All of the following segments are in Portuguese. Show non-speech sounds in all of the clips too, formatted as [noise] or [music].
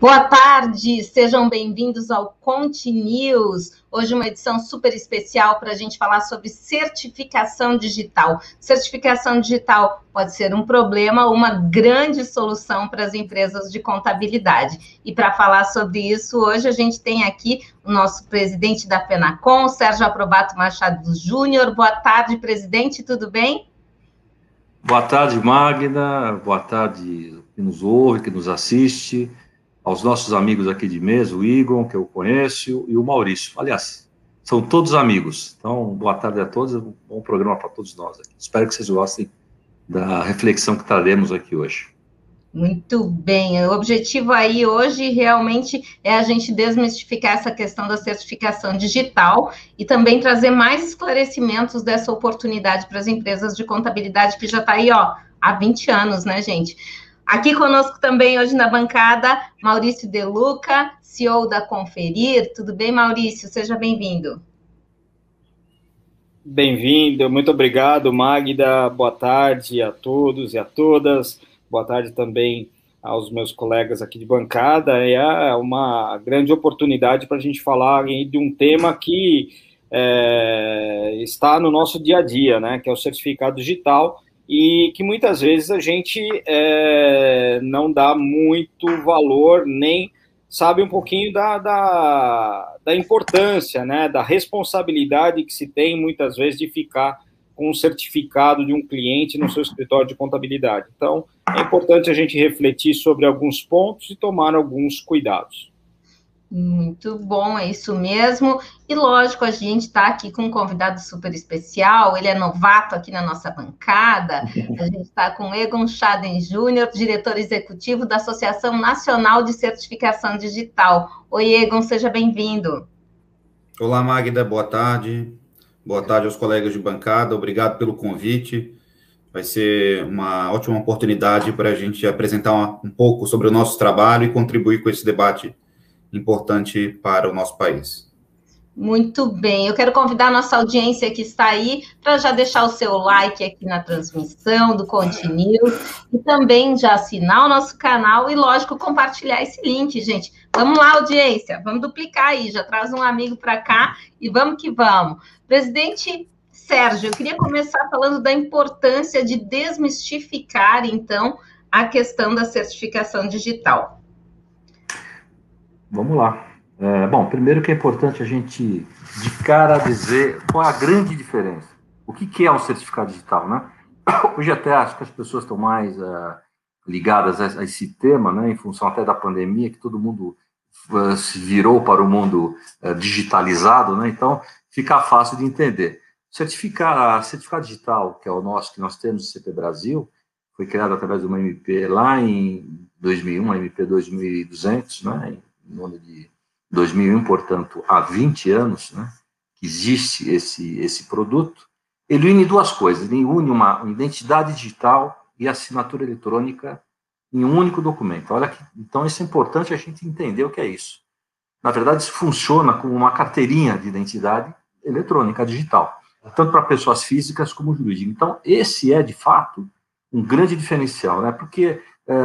Boa tarde, sejam bem-vindos ao Conte News. Hoje uma edição super especial para a gente falar sobre certificação digital. Certificação digital pode ser um problema ou uma grande solução para as empresas de contabilidade. E para falar sobre isso, hoje a gente tem aqui o nosso presidente da FENACOM, Sérgio Aprobato Machado Júnior. Boa tarde, presidente, tudo bem? Boa tarde, Magna. Boa tarde que nos ouve, que nos assiste aos nossos amigos aqui de mesa, o Igor, que eu conheço, e o Maurício. Aliás, são todos amigos. Então, boa tarde a todos, bom programa para todos nós. Aqui. Espero que vocês gostem da reflexão que traremos aqui hoje. Muito bem. O objetivo aí hoje realmente é a gente desmistificar essa questão da certificação digital e também trazer mais esclarecimentos dessa oportunidade para as empresas de contabilidade que já está aí, ó, há 20 anos, né, gente? Aqui conosco também hoje na bancada, Maurício De Luca, CEO da Conferir. Tudo bem, Maurício? Seja bem-vindo. Bem-vindo, muito obrigado, Magda. Boa tarde a todos e a todas. Boa tarde também aos meus colegas aqui de bancada. É uma grande oportunidade para a gente falar de um tema que é, está no nosso dia a dia, né? Que é o certificado digital e que muitas vezes a gente é, não dá muito valor, nem sabe um pouquinho da, da, da, importância, né, da responsabilidade que se tem muitas vezes de ficar com um certificado de um cliente no seu escritório de contabilidade. Então, é importante a gente refletir sobre alguns pontos e tomar alguns cuidados. Muito bom, é isso mesmo. E lógico, a gente está aqui com um convidado super especial, ele é novato aqui na nossa bancada. A [laughs] gente está com Egon Schaden Júnior, diretor executivo da Associação Nacional de Certificação Digital. Oi, Egon, seja bem-vindo. Olá, Magda, boa tarde. Boa tarde aos colegas de bancada, obrigado pelo convite. Vai ser uma ótima oportunidade para a gente apresentar um pouco sobre o nosso trabalho e contribuir com esse debate importante para o nosso país. Muito bem, eu quero convidar a nossa audiência que está aí para já deixar o seu like aqui na transmissão do Continue e também já assinar o nosso canal e, lógico, compartilhar esse link, gente. Vamos lá, audiência, vamos duplicar aí, já traz um amigo para cá e vamos que vamos. Presidente Sérgio, eu queria começar falando da importância de desmistificar, então, a questão da certificação digital. Vamos lá. É, bom, primeiro que é importante a gente, de cara, dizer qual é a grande diferença. O que, que é um certificado digital, né? [coughs] Hoje até acho que as pessoas estão mais uh, ligadas a, a, esse tema, né? Em função até da pandemia, que todo mundo uh, se virou para o mundo uh, digitalizado, né? Então, fica fácil de entender. Certificar, certificado digital, que é o nosso, que nós temos no CP Brasil, foi criado através de uma MP lá em 2001, a MP 2200, né? No ano de 2001, portanto, há 20 anos, né, que existe esse, esse produto, ele une duas coisas, ele une uma identidade digital e assinatura eletrônica em um único documento. Olha que, então isso é importante a gente entender o que é isso. Na verdade, isso funciona como uma carteirinha de identidade eletrônica digital, tanto para pessoas físicas como jurídicas. Então, esse é de fato um grande diferencial, né? Porque é,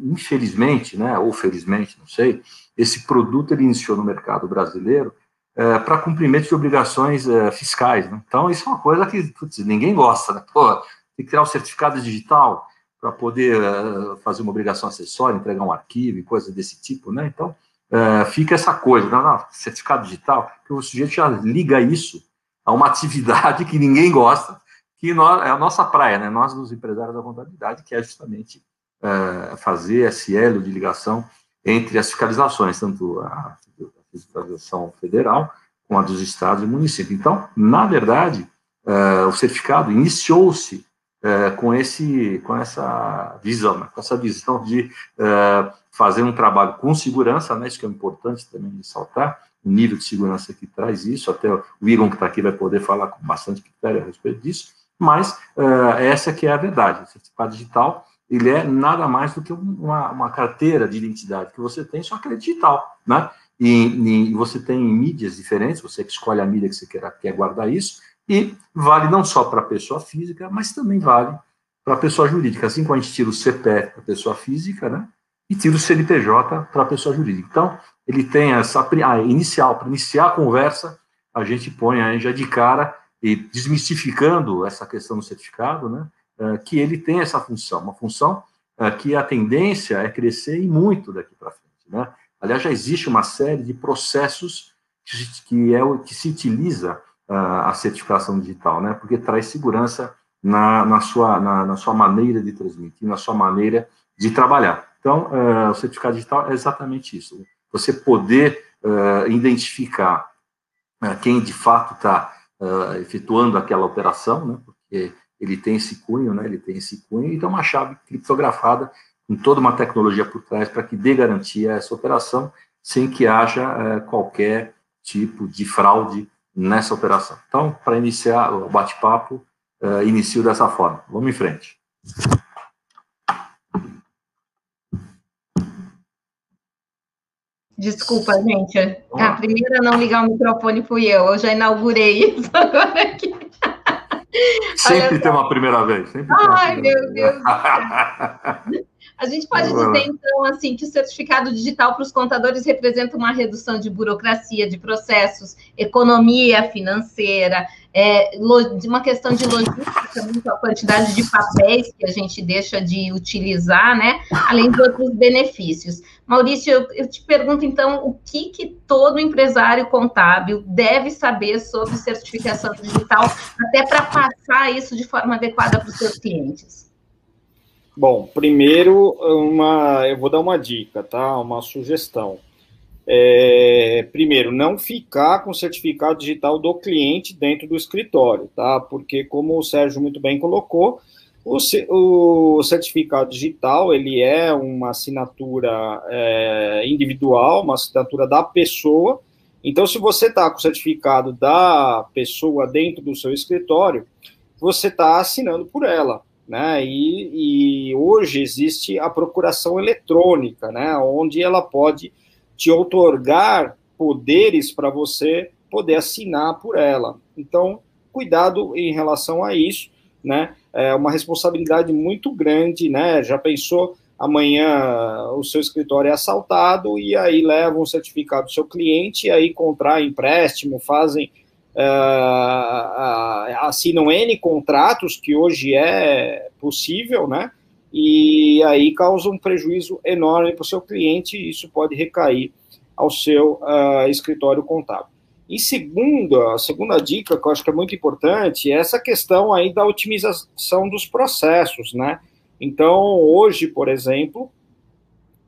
infelizmente, né, ou felizmente, não sei, esse produto ele iniciou no mercado brasileiro é, para cumprimento de obrigações é, fiscais. Né? Então, isso é uma coisa que putz, ninguém gosta. Né? Pô, tem que criar um certificado digital para poder é, fazer uma obrigação acessória, entregar um arquivo e coisa desse tipo. Né? Então, é, fica essa coisa, não, não, certificado digital, que o sujeito já liga isso a uma atividade que ninguém gosta, que nós, é a nossa praia, né? nós, dos empresários da contabilidade, que é justamente uh, fazer esse elo de ligação entre as fiscalizações, tanto a fiscalização federal como a dos estados e municípios. Então, na verdade, uh, o certificado iniciou-se uh, com esse, com essa visão, né? com essa visão de fazer um trabalho com segurança, né? Isso que é importante também ressaltar, o nível de segurança que traz isso, até o Igor que está aqui vai poder falar com bastante critério a respeito disso, mas uh, essa que é a verdade, o certificado digital ele é nada mais do que uma, uma carteira de identidade que você tem, só que é digital, né? E, e, você tem mídias diferentes, você que escolhe a mídia que você quer, quer guardar isso, e vale não só para a pessoa física, mas também vale para a pessoa jurídica. Assim como a gente tira o CPF para a pessoa física, né? e tira o CNPJ para a pessoa jurídica. Então, ele tem essa inicial, para iniciar a conversa, a gente põe aí já de cara e desmistificando essa questão do certificado, né, é, que ele tem essa função, uma função é, que a tendência é crescer e muito daqui para frente. Né? Aliás, já existe uma série de processos que, é que se utiliza a certificação digital, né? porque traz segurança na, na, sua, na, na sua maneira de transmitir, na sua maneira de trabalhar. Então, o certificado digital é exatamente isso. Você poder identificar quem de fato está efetuando aquela operação, né, porque ele tem esse cunho, né, ele tem esse cunho, e tem uma chave criptografada com toda uma tecnologia por trás para que dê garantia a essa operação, sem que haja qualquer tipo de fraude nessa operação. Então, para iniciar o bate-papo, inicio dessa forma. Vamos em frente. Desculpa, gente. A primeira a não ligar o microfone fui eu. Eu já inaugurei [laughs] isso agora aqui. Sempre tem uma primeira vez. Ai, meu Deus. [laughs] A gente pode dizer, então, assim, que o certificado digital para os contadores representa uma redução de burocracia, de processos, economia financeira, é, uma questão de logística a quantidade de papéis que a gente deixa de utilizar, né? Além de outros benefícios. Maurício, eu, eu te pergunto, então, o que, que todo empresário contábil deve saber sobre certificação digital, até para passar isso de forma adequada para os seus clientes? Bom, primeiro, uma, eu vou dar uma dica, tá? Uma sugestão. É, primeiro, não ficar com o certificado digital do cliente dentro do escritório, tá? Porque, como o Sérgio muito bem colocou, o, o certificado digital ele é uma assinatura é, individual, uma assinatura da pessoa. Então, se você está com o certificado da pessoa dentro do seu escritório, você está assinando por ela né? E, e, hoje existe a procuração eletrônica, né? Onde ela pode te otorgar poderes para você poder assinar por ela. Então, cuidado em relação a isso, né? É uma responsabilidade muito grande, né? Já pensou amanhã o seu escritório é assaltado e aí levam um certificado do seu cliente e aí contraem empréstimo, fazem uh, assinam N contratos, que hoje é possível, né? E aí causa um prejuízo enorme para o seu cliente, e isso pode recair ao seu uh, escritório contábil. E segunda, a segunda dica que eu acho que é muito importante é essa questão aí da otimização dos processos, né? Então, hoje, por exemplo,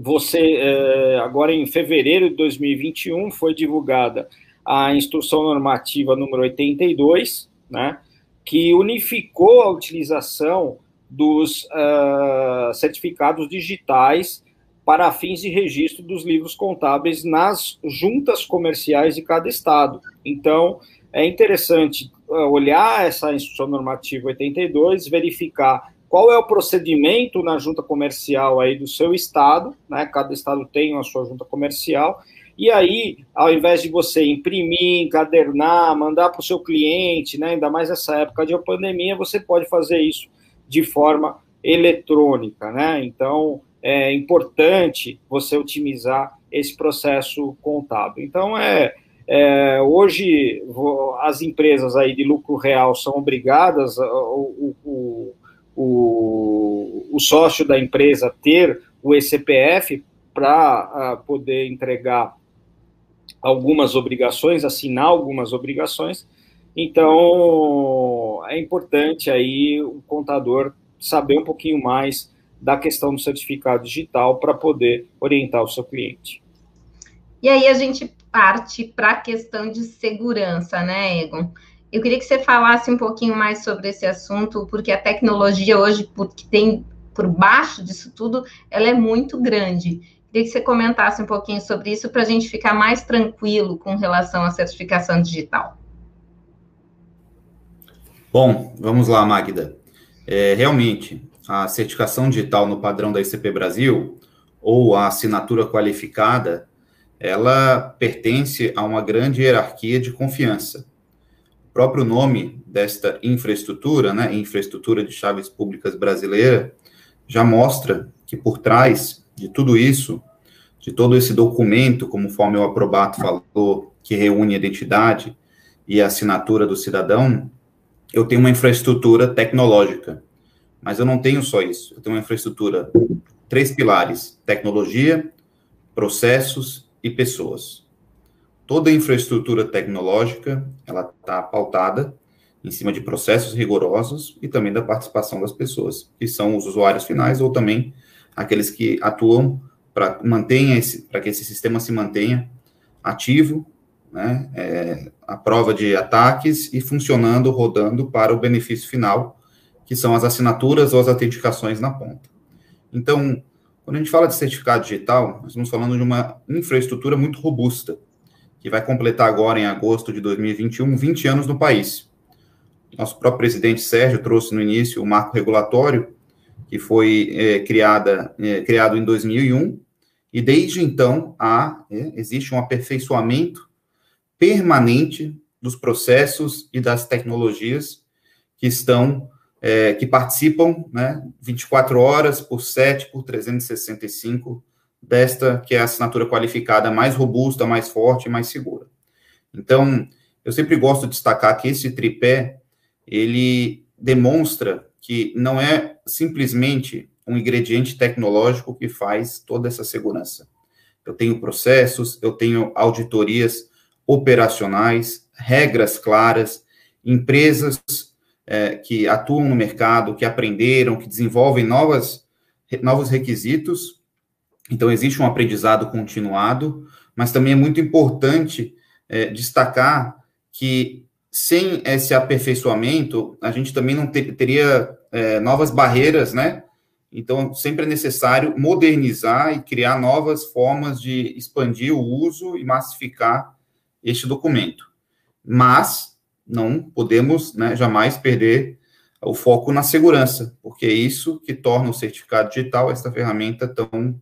você, eh, agora em fevereiro de 2021, foi divulgada a instrução normativa número 82, né, que unificou a utilização dos uh, certificados digitais para fins de registro dos livros contábeis nas juntas comerciais de cada estado. Então, é interessante ah, olhar essa instrução normativa 82, verificar qual é o procedimento na junta comercial aí do seu estado, né? Cada estado tem a sua junta comercial e aí, ao invés de você imprimir, encadernar, mandar para o seu cliente, né, ainda mais nessa época de pandemia, você pode fazer isso de forma eletrônica, né? Então, é importante você otimizar esse processo contábil. Então, é, é hoje as empresas aí de lucro real são obrigadas, o, o, o, o sócio da empresa ter o ECPF para poder entregar algumas obrigações, assinar algumas obrigações. Então, é importante aí o contador saber um pouquinho mais da questão do certificado digital para poder orientar o seu cliente. E aí a gente parte para a questão de segurança, né, Egon? Eu queria que você falasse um pouquinho mais sobre esse assunto, porque a tecnologia hoje, porque tem por baixo disso tudo, ela é muito grande. Queria que você comentasse um pouquinho sobre isso para a gente ficar mais tranquilo com relação à certificação digital. Bom, vamos lá, Magda. É, realmente, a certificação digital no padrão da ICP Brasil, ou a assinatura qualificada, ela pertence a uma grande hierarquia de confiança. O próprio nome desta infraestrutura, né, infraestrutura de chaves públicas brasileira, já mostra que por trás de tudo isso, de todo esse documento, como conforme o aprobato falou, que reúne a identidade e a assinatura do cidadão, eu tenho uma infraestrutura tecnológica. Mas eu não tenho só isso. Eu tenho uma infraestrutura, três pilares: tecnologia, processos e pessoas. Toda a infraestrutura tecnológica, ela está pautada em cima de processos rigorosos e também da participação das pessoas, que são os usuários finais ou também aqueles que atuam para mantenha para que esse sistema se mantenha ativo, né, é, a prova de ataques e funcionando, rodando para o benefício final, que são as assinaturas ou as autenticações na ponta. Então, quando a gente fala de certificado digital, nós estamos falando de uma infraestrutura muito robusta, que vai completar agora, em agosto de 2021, 20 anos no país. Nosso próprio presidente Sérgio trouxe no início o marco regulatório, que foi é, criada, é, criado em 2001, e desde então há, é, existe um aperfeiçoamento permanente dos processos e das tecnologias que estão, é, que participam, né, 24 horas por 7 por 365 desta que é a assinatura qualificada mais robusta, mais forte e mais segura. Então, eu sempre gosto de destacar que esse tripé, ele demonstra que não é simplesmente um ingrediente tecnológico que faz toda essa segurança. Eu tenho processos, eu tenho auditorias operacionais, regras claras, empresas é, que atuam no mercado, que aprenderam, que desenvolvem novas, novos requisitos. Então, existe um aprendizado continuado, mas também é muito importante é, destacar que sem esse aperfeiçoamento, a gente também não ter, teria é, novas barreiras, né? Então, sempre é necessário modernizar e criar novas formas de expandir o uso e massificar este documento. Mas não podemos né, jamais perder o foco na segurança, porque é isso que torna o certificado digital, essa ferramenta tão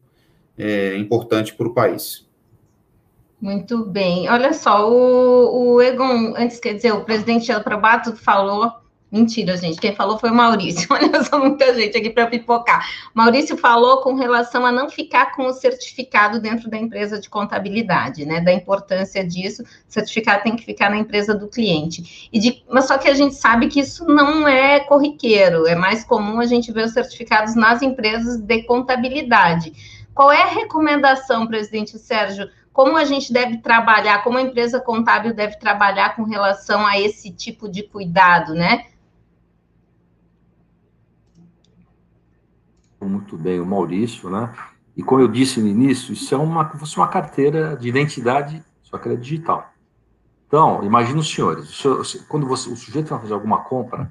é, importante para o país. Muito bem. Olha só, o, o Egon, antes, quer dizer, o presidente Probato falou Mentira, gente. Quem falou foi o Maurício. [laughs] Olha só, muita gente aqui para pipocar. Maurício falou com relação a não ficar com o certificado dentro da empresa de contabilidade, né? Da importância disso. O certificado tem que ficar na empresa do cliente. E de, mas só que a gente sabe que isso não é corriqueiro. É mais comum a gente ver os certificados nas empresas de contabilidade. Qual é a recomendação, presidente Sérgio? Como a gente deve trabalhar, como a empresa contábil deve trabalhar com relação a esse tipo de cuidado, né? muito bem o Maurício, né? E como eu disse no início, isso é uma, fosse uma carteira de identidade, só que ela é digital. Então, imagine os senhores, o senhor, quando você, o sujeito vai fazer alguma compra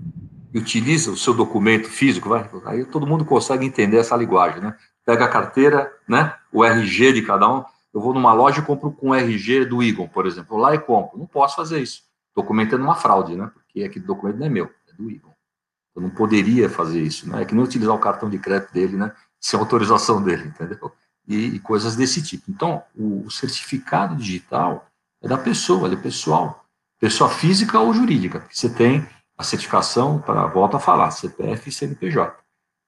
e utiliza o seu documento físico, vai, aí todo mundo consegue entender essa linguagem, né? Pega a carteira, né? O RG de cada um. Eu vou numa loja e compro com RG do Egon, por exemplo. Eu lá e compro. Não posso fazer isso. Documentando uma fraude, né? Porque aquele documento não é meu, é do Egon. Eu não poderia fazer isso, né? É que nem utilizar o cartão de crédito dele, né? Sem autorização dele, entendeu? E, e coisas desse tipo. Então, o, o, certificado digital é da pessoa, ele é pessoal. Pessoa física ou jurídica. Você tem a certificação para, volta a falar, CPF e CNPJ.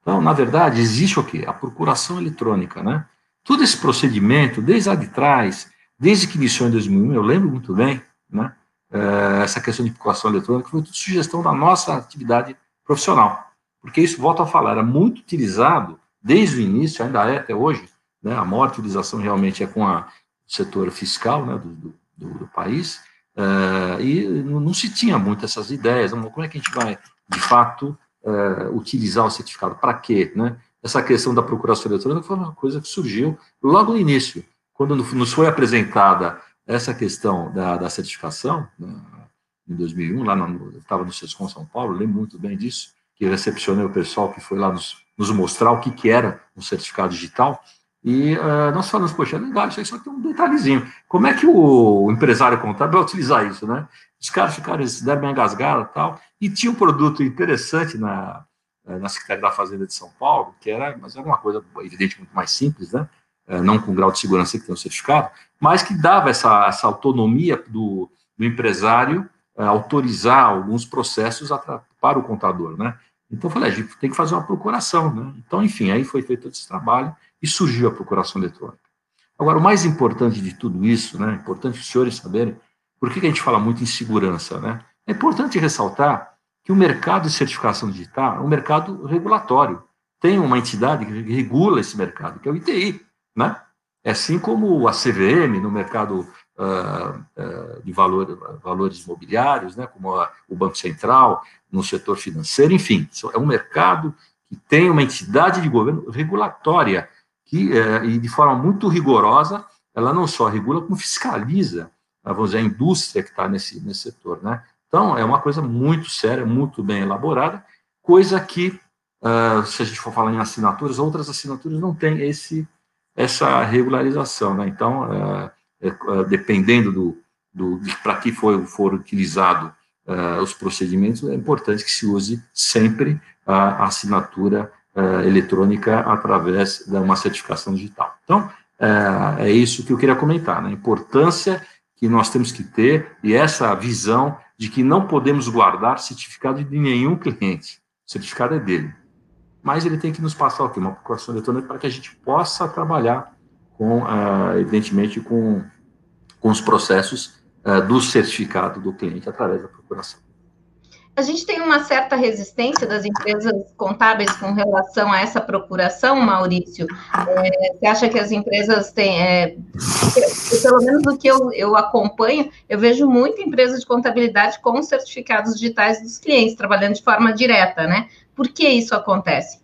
Então, na verdade, existe o quê? A procuração eletrônica, né? Todo esse procedimento, desde lá de trás, desde que iniciou em 2001, eu lembro muito bem, né? Eh, essa questão de procuração eletrônica foi tudo sugestão da nossa atividade profissional. Porque isso, volto a falar, era muito utilizado desde o início, ainda é até hoje, né, a maior utilização realmente é com a, o setor fiscal né, do, do, do país, uh, e não, não, se tinha muito essas ideias, como é que a gente vai, de fato, uh, utilizar o certificado, para quê? Né? Essa questão da procuração eletrônica foi uma coisa que surgiu logo no início, quando nos foi apresentada essa questão da, da certificação, né, em 2001, lá no, eu estava no Sescom São Paulo, lembro muito bem disso, que recepcionei o pessoal que foi lá nos, nos mostrar o que, que era um certificado digital, e uh, nós falamos, poxa, é legal, isso aí só tem um detalhezinho. Como é que o, empresário contábil vai utilizar isso, né? Os caras ficaram, eles deram uma engasgada e tal, e tinha um produto interessante na, na Secretaria da Fazenda de São Paulo, que era, mas era uma coisa, evidente, muito mais simples, né? Uh, não com grau de segurança que tem um certificado, mas que dava essa, essa autonomia do, do empresário é, autorizar alguns processos para o contador, né? Então, eu falei, a gente tem que fazer uma procuração, né? Então, enfim, aí foi feito esse trabalho e surgiu a procuração eletrônica. Agora, o mais importante de tudo isso, né, importante os senhores saberem, por que, que a gente fala muito em segurança, né? É importante ressaltar que o mercado de certificação digital é um mercado regulatório. Tem uma entidade que regula esse mercado, que é o ITI, né? É assim como a CVM no mercado uh, uh, de valor, valores imobiliários, né? como a, o Banco Central no setor financeiro, enfim, é um mercado que tem uma entidade de governo regulatória que, uh, e de forma muito rigorosa, ela não só regula, como fiscaliza, vamos dizer, a indústria que está nesse, nesse setor, né? Então, é uma coisa muito séria, muito bem elaborada, coisa que, uh, se a gente for falar em assinaturas, outras assinaturas não têm esse, essa regularização. Né? Então, uh, uh, dependendo do, do para que for, for utilizado os procedimentos, é importante que se use sempre a assinatura eletrônica através de uma certificação digital. Então, é isso que eu queria comentar, né? a importância que nós temos que ter e essa visão de que não podemos guardar certificado de nenhum cliente. O certificado é dele. Mas ele tem que nos passar o quê? Uma procuração eletrônica para que a gente possa trabalhar com, uh, evidentemente, com, com os processos uh, do certificado do cliente através da procuração. A gente tem uma certa resistência das empresas contábeis com relação a essa procuração, Maurício. É, você acha que as empresas têm, é, pelo menos do que eu, eu acompanho, eu vejo muita empresa de contabilidade com certificados digitais dos clientes, trabalhando de forma direta, né? Por que isso acontece?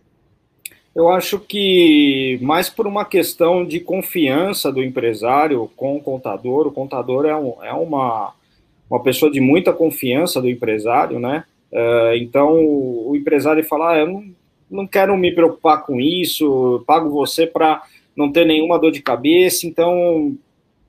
Eu acho que mais por uma questão de confiança do empresário com o contador. O contador é, um, é uma uma pessoa de muita confiança do empresário, né? Uh, então o empresário fala: ah, eu não, não quero me preocupar com isso, pago você para não ter nenhuma dor de cabeça, então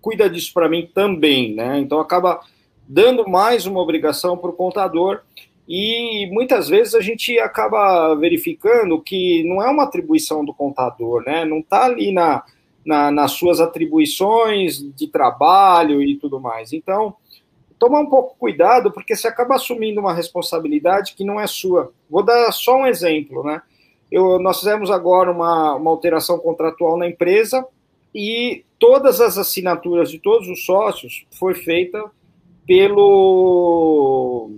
cuida disso para mim também, né? Então acaba dando mais uma obrigação para o contador e muitas vezes a gente acaba verificando que não é uma atribuição do contador, né? Não está ali na, na, nas suas atribuições de trabalho e tudo mais. Então, tomar um pouco cuidado, porque você acaba assumindo uma responsabilidade que não é sua. Vou dar só um exemplo, né? Eu, nós fizemos agora uma, uma alteração contratual na empresa e todas as assinaturas de todos os sócios foi feita pelo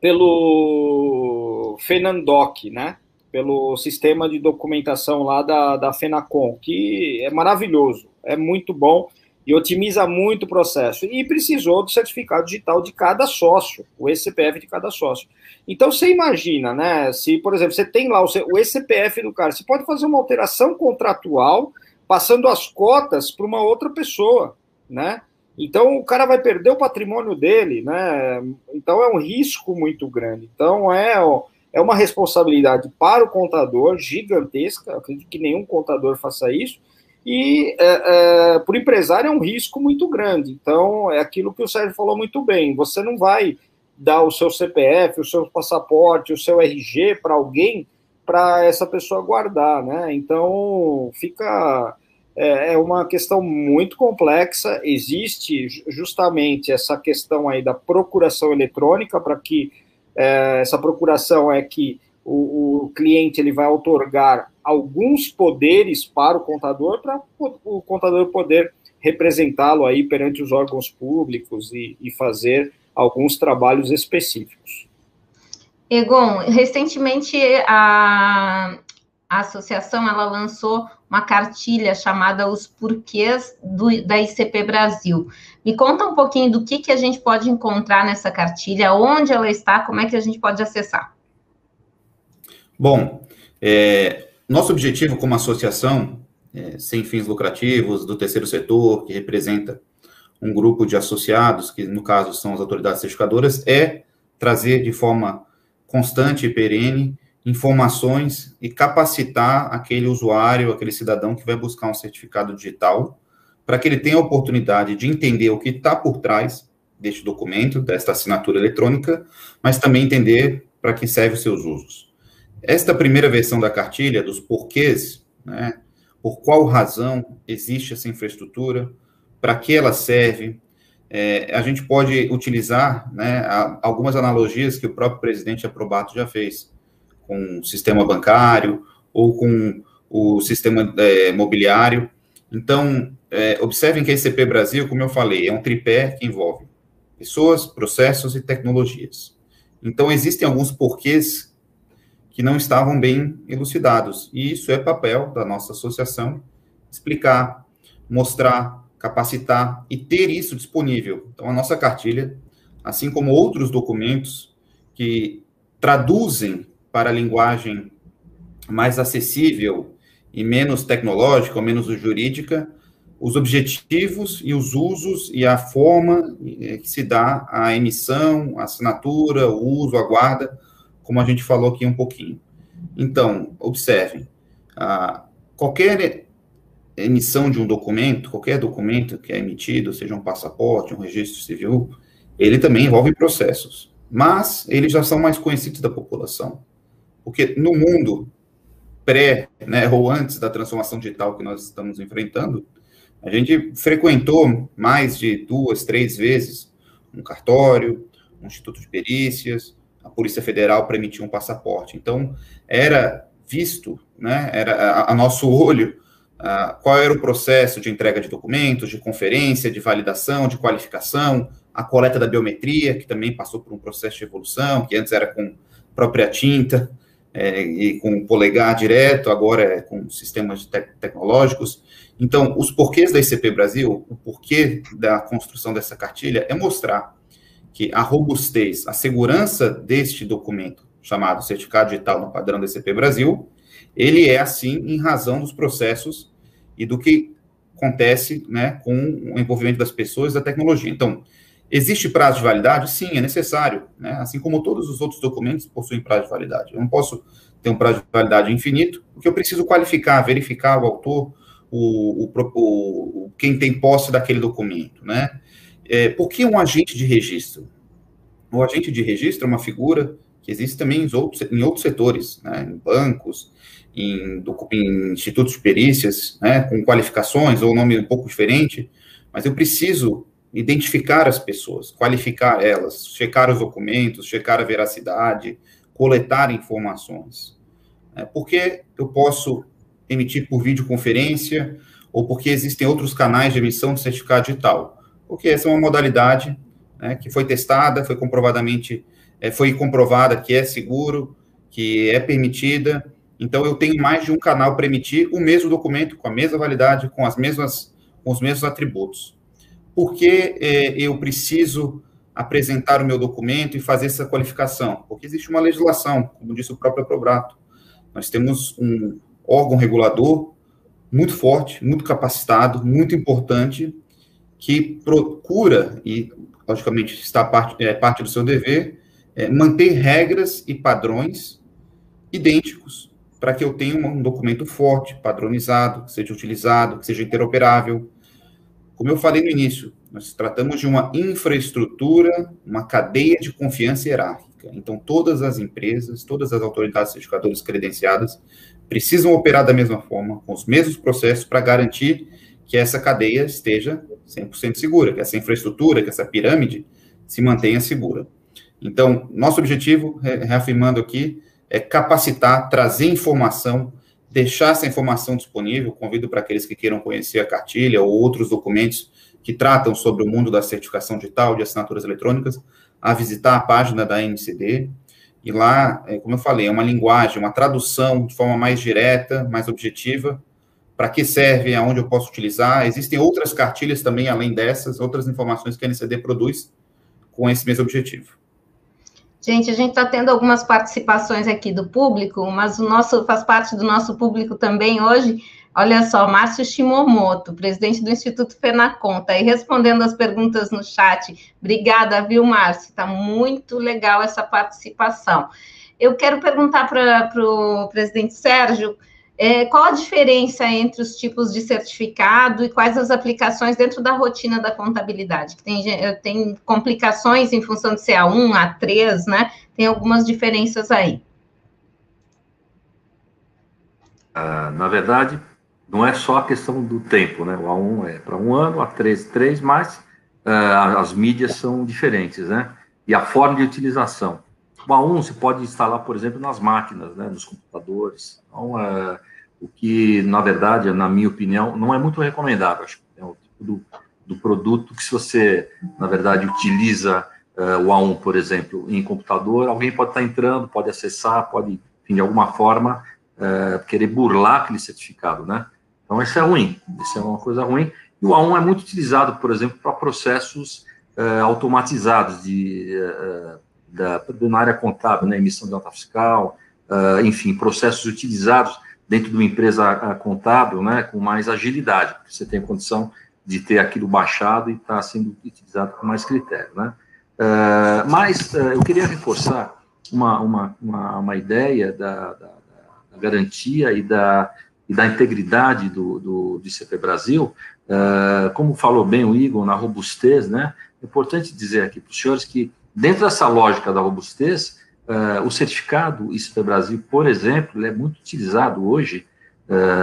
pelo Fenandoc, né? Pelo sistema de documentação lá da, da Fenacom, que é maravilhoso, é muito bom e otimiza muito o processo. E precisou do certificado digital de cada sócio, o ECPF de cada sócio. Então você imagina, né? Se, por exemplo, você tem lá o, o ECPF do cara, você pode fazer uma alteração contratual passando as cotas para uma outra pessoa, né? Então o cara vai perder o patrimônio dele, né? Então é um risco muito grande. Então é, é uma responsabilidade para o contador gigantesca. Eu acredito que nenhum contador faça isso e é, é, o empresário é um risco muito grande. Então, é aquilo que o Sérgio falou muito bem: você não vai dar o seu CPF, o seu passaporte, o seu RG para alguém para essa pessoa guardar, né? Então, fica. É, é uma questão muito complexa. Existe justamente essa questão aí da procuração eletrônica, para que é, essa procuração é que o, o cliente ele vai otorgar alguns poderes para o contador, para o contador poder representá-lo aí perante os órgãos públicos e, e fazer alguns trabalhos específicos. Egon, recentemente a, a associação ela lançou uma cartilha chamada Os Porquês do, da ICP Brasil. Me conta um pouquinho do que, que a gente pode encontrar nessa cartilha, onde ela está, como é que a gente pode acessar. Bom, é, nosso objetivo como associação, é, sem fins lucrativos, do terceiro setor, que representa um grupo de associados, que no caso são as autoridades certificadoras, é trazer de forma constante e perene informações e capacitar aquele usuário, aquele cidadão que vai buscar um certificado digital, para que ele tenha a oportunidade de entender o que está por trás deste documento, desta assinatura eletrônica, mas também entender para que serve os seus usos. Esta primeira versão da cartilha, dos porquês, né, por qual razão existe essa infraestrutura, para que ela serve, é, a gente pode utilizar né, algumas analogias que o próprio presidente Aprobato já fez, com o sistema bancário ou com o sistema é, mobiliário. Então, é, observem que a ICP Brasil, como eu falei, é um tripé que envolve pessoas, processos e tecnologias. Então, existem alguns porquês que não estavam bem elucidados, e isso é papel da nossa associação explicar, mostrar, capacitar e ter isso disponível. Então, a nossa cartilha, assim como outros documentos que traduzem para a linguagem mais acessível e menos tecnológica ou menos jurídica, os objetivos e os usos e a forma eh, que se dá a emissão, a assinatura, o uso, a guarda, como a gente falou aqui um pouquinho. Então, observem, ah, qualquer emissão de um documento, qualquer documento que é emitido, seja um passaporte, um registro civil, ele também envolve processos, mas eles já são mais conhecidos da população. Porque no mundo pré, né, ou antes da transformação digital que nós estamos enfrentando, a gente frequentou mais de duas, três vezes um cartório, um instituto de perícias, Polícia Federal para emitir um passaporte. Então, era visto, né, era a, a nosso olho, uh, qual era o processo de entrega de documentos, de conferência, de validação, de qualificação, a coleta da biometria, que também passou por um processo de evolução, que antes era com própria tinta, é, e com polegar direto, agora é com sistemas te tecnológicos. Então, os porquês da ICP Brasil, o porquê da construção dessa cartilha é mostrar que a robustez, a segurança deste documento, chamado Certificado Digital no padrão da ICP Brasil, ele é assim em razão dos processos e do que acontece né, com o envolvimento das pessoas e da tecnologia. Então, Existe prazo de validade? Sim, é necessário. Né? Assim como todos os outros documentos possuem prazo de validade. Eu não posso ter um prazo de validade infinito, porque eu preciso qualificar, verificar o autor, o, o, o quem tem posse daquele documento. Né? É, por que um agente de registro? O agente de registro é uma figura que existe também em outros, em outros setores, né? em bancos, em, em institutos de perícias, né? com qualificações ou nome um pouco diferente, mas eu preciso identificar as pessoas, qualificar elas, checar os documentos, checar a veracidade, coletar informações. Por que eu posso emitir por videoconferência ou porque existem outros canais de emissão de certificado digital? Porque essa é uma modalidade né, que foi testada, foi comprovadamente, é, foi comprovada que é seguro, que é permitida. Então, eu tenho mais de um canal para emitir o mesmo documento, com a mesma validade, com, as mesmas, com os mesmos atributos por que é, eu preciso apresentar o meu documento e fazer essa qualificação? Porque existe uma legislação, como disse o próprio Probrato. Nós temos um órgão regulador muito forte, muito capacitado, muito importante, que procura, e logicamente está parte, é, parte do seu dever, é, manter regras e padrões idênticos para que eu tenha um documento forte, padronizado, que seja utilizado, que seja interoperável, como eu falei no início, nós tratamos de uma infraestrutura, uma cadeia de confiança hierárquica. Então, todas as empresas, todas as autoridades certificadoras credenciadas precisam operar da mesma forma, com os mesmos processos, para garantir que essa cadeia esteja 100% segura, que essa infraestrutura, que essa pirâmide se mantenha segura. Então, nosso objetivo, reafirmando aqui, é capacitar, trazer informação deixar essa informação disponível. Convido para aqueles que queiram conhecer a cartilha ou outros documentos que tratam sobre o mundo da certificação digital de assinaturas eletrônicas, a visitar a página da NCD. E lá, é, como eu falei, é uma linguagem, uma tradução de forma mais direta, mais objetiva, para que serve, aonde eu posso utilizar. Existem outras cartilhas também, além dessas, outras informações que a NCD produz com esse mesmo objetivo. Gente, a gente está tendo algumas participações aqui do público, mas o nosso faz parte do nosso público também hoje. Olha só, Márcio Shimomoto, presidente do Instituto Fenacon, está aí respondendo as perguntas no chat. Obrigada, viu, Márcio? Está muito legal essa participação. Eu quero perguntar para o presidente Sérgio é, qual a diferença entre os tipos de certificado e quais as aplicações dentro da rotina da contabilidade? Que tem, eh, tem complicações em função de ser A1, A3, né? Tem algumas diferenças aí. Ah, na verdade, não é só a questão do tempo, né? O A1 é para um ano, A3, três, mas ah, as mídias são diferentes, né? E a forma de utilização. O A1 se pode instalar, por exemplo, nas máquinas, né? Nos computadores. Então, ah, o que, na verdade, na minha opinião, não é muito recomendável. Acho que é o tipo do, do produto que, se você, na verdade, utiliza uh, o A1, por exemplo, em computador, alguém pode estar entrando, pode acessar, pode, enfim, de alguma forma, uh, querer burlar aquele certificado, né? Então, isso é ruim, isso é uma coisa ruim. E o A1 é muito utilizado, por exemplo, para processos uh, automatizados de, da, na área contábil, né? emissão de nota fiscal, enfim, processos utilizados dentro de uma empresa contábil, né, com mais agilidade, porque você tem condição de ter aquilo baixado e está sendo utilizado com mais critério, né. Uh, mas uh, eu queria reforçar uma, uma, uma, uma ideia da, da, da, garantia e da, e da integridade do, do, do ICP Brasil, uh, como falou bem o Igor, na robustez, né, é importante dizer aqui para os senhores que, dentro dessa lógica da robustez, o certificado ICP Brasil, por exemplo, é muito utilizado hoje,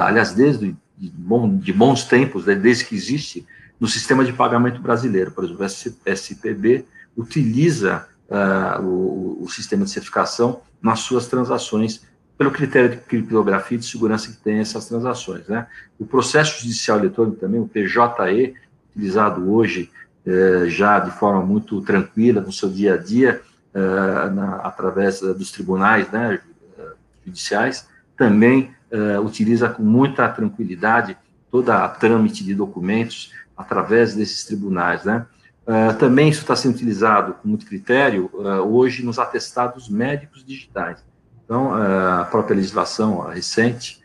aliás, desde de, bom, de bons tempos, né, desde que existe, no sistema de pagamento brasileiro. Por exemplo, o SPB utiliza uh, o, o, sistema de certificação nas suas transações, pelo critério de criptografia e de segurança que tem essas transações. Né? O processo judicial eletrônico também, o PJE, utilizado hoje uh, já de forma muito tranquila no seu dia a dia, uh, na, através dos tribunais né, judiciais, também uh, utiliza com muita tranquilidade toda a trâmite de documentos através desses tribunais, né? Uh, também isso está sendo utilizado com muito critério hoje nos atestados médicos digitais. Então, a própria legislação recente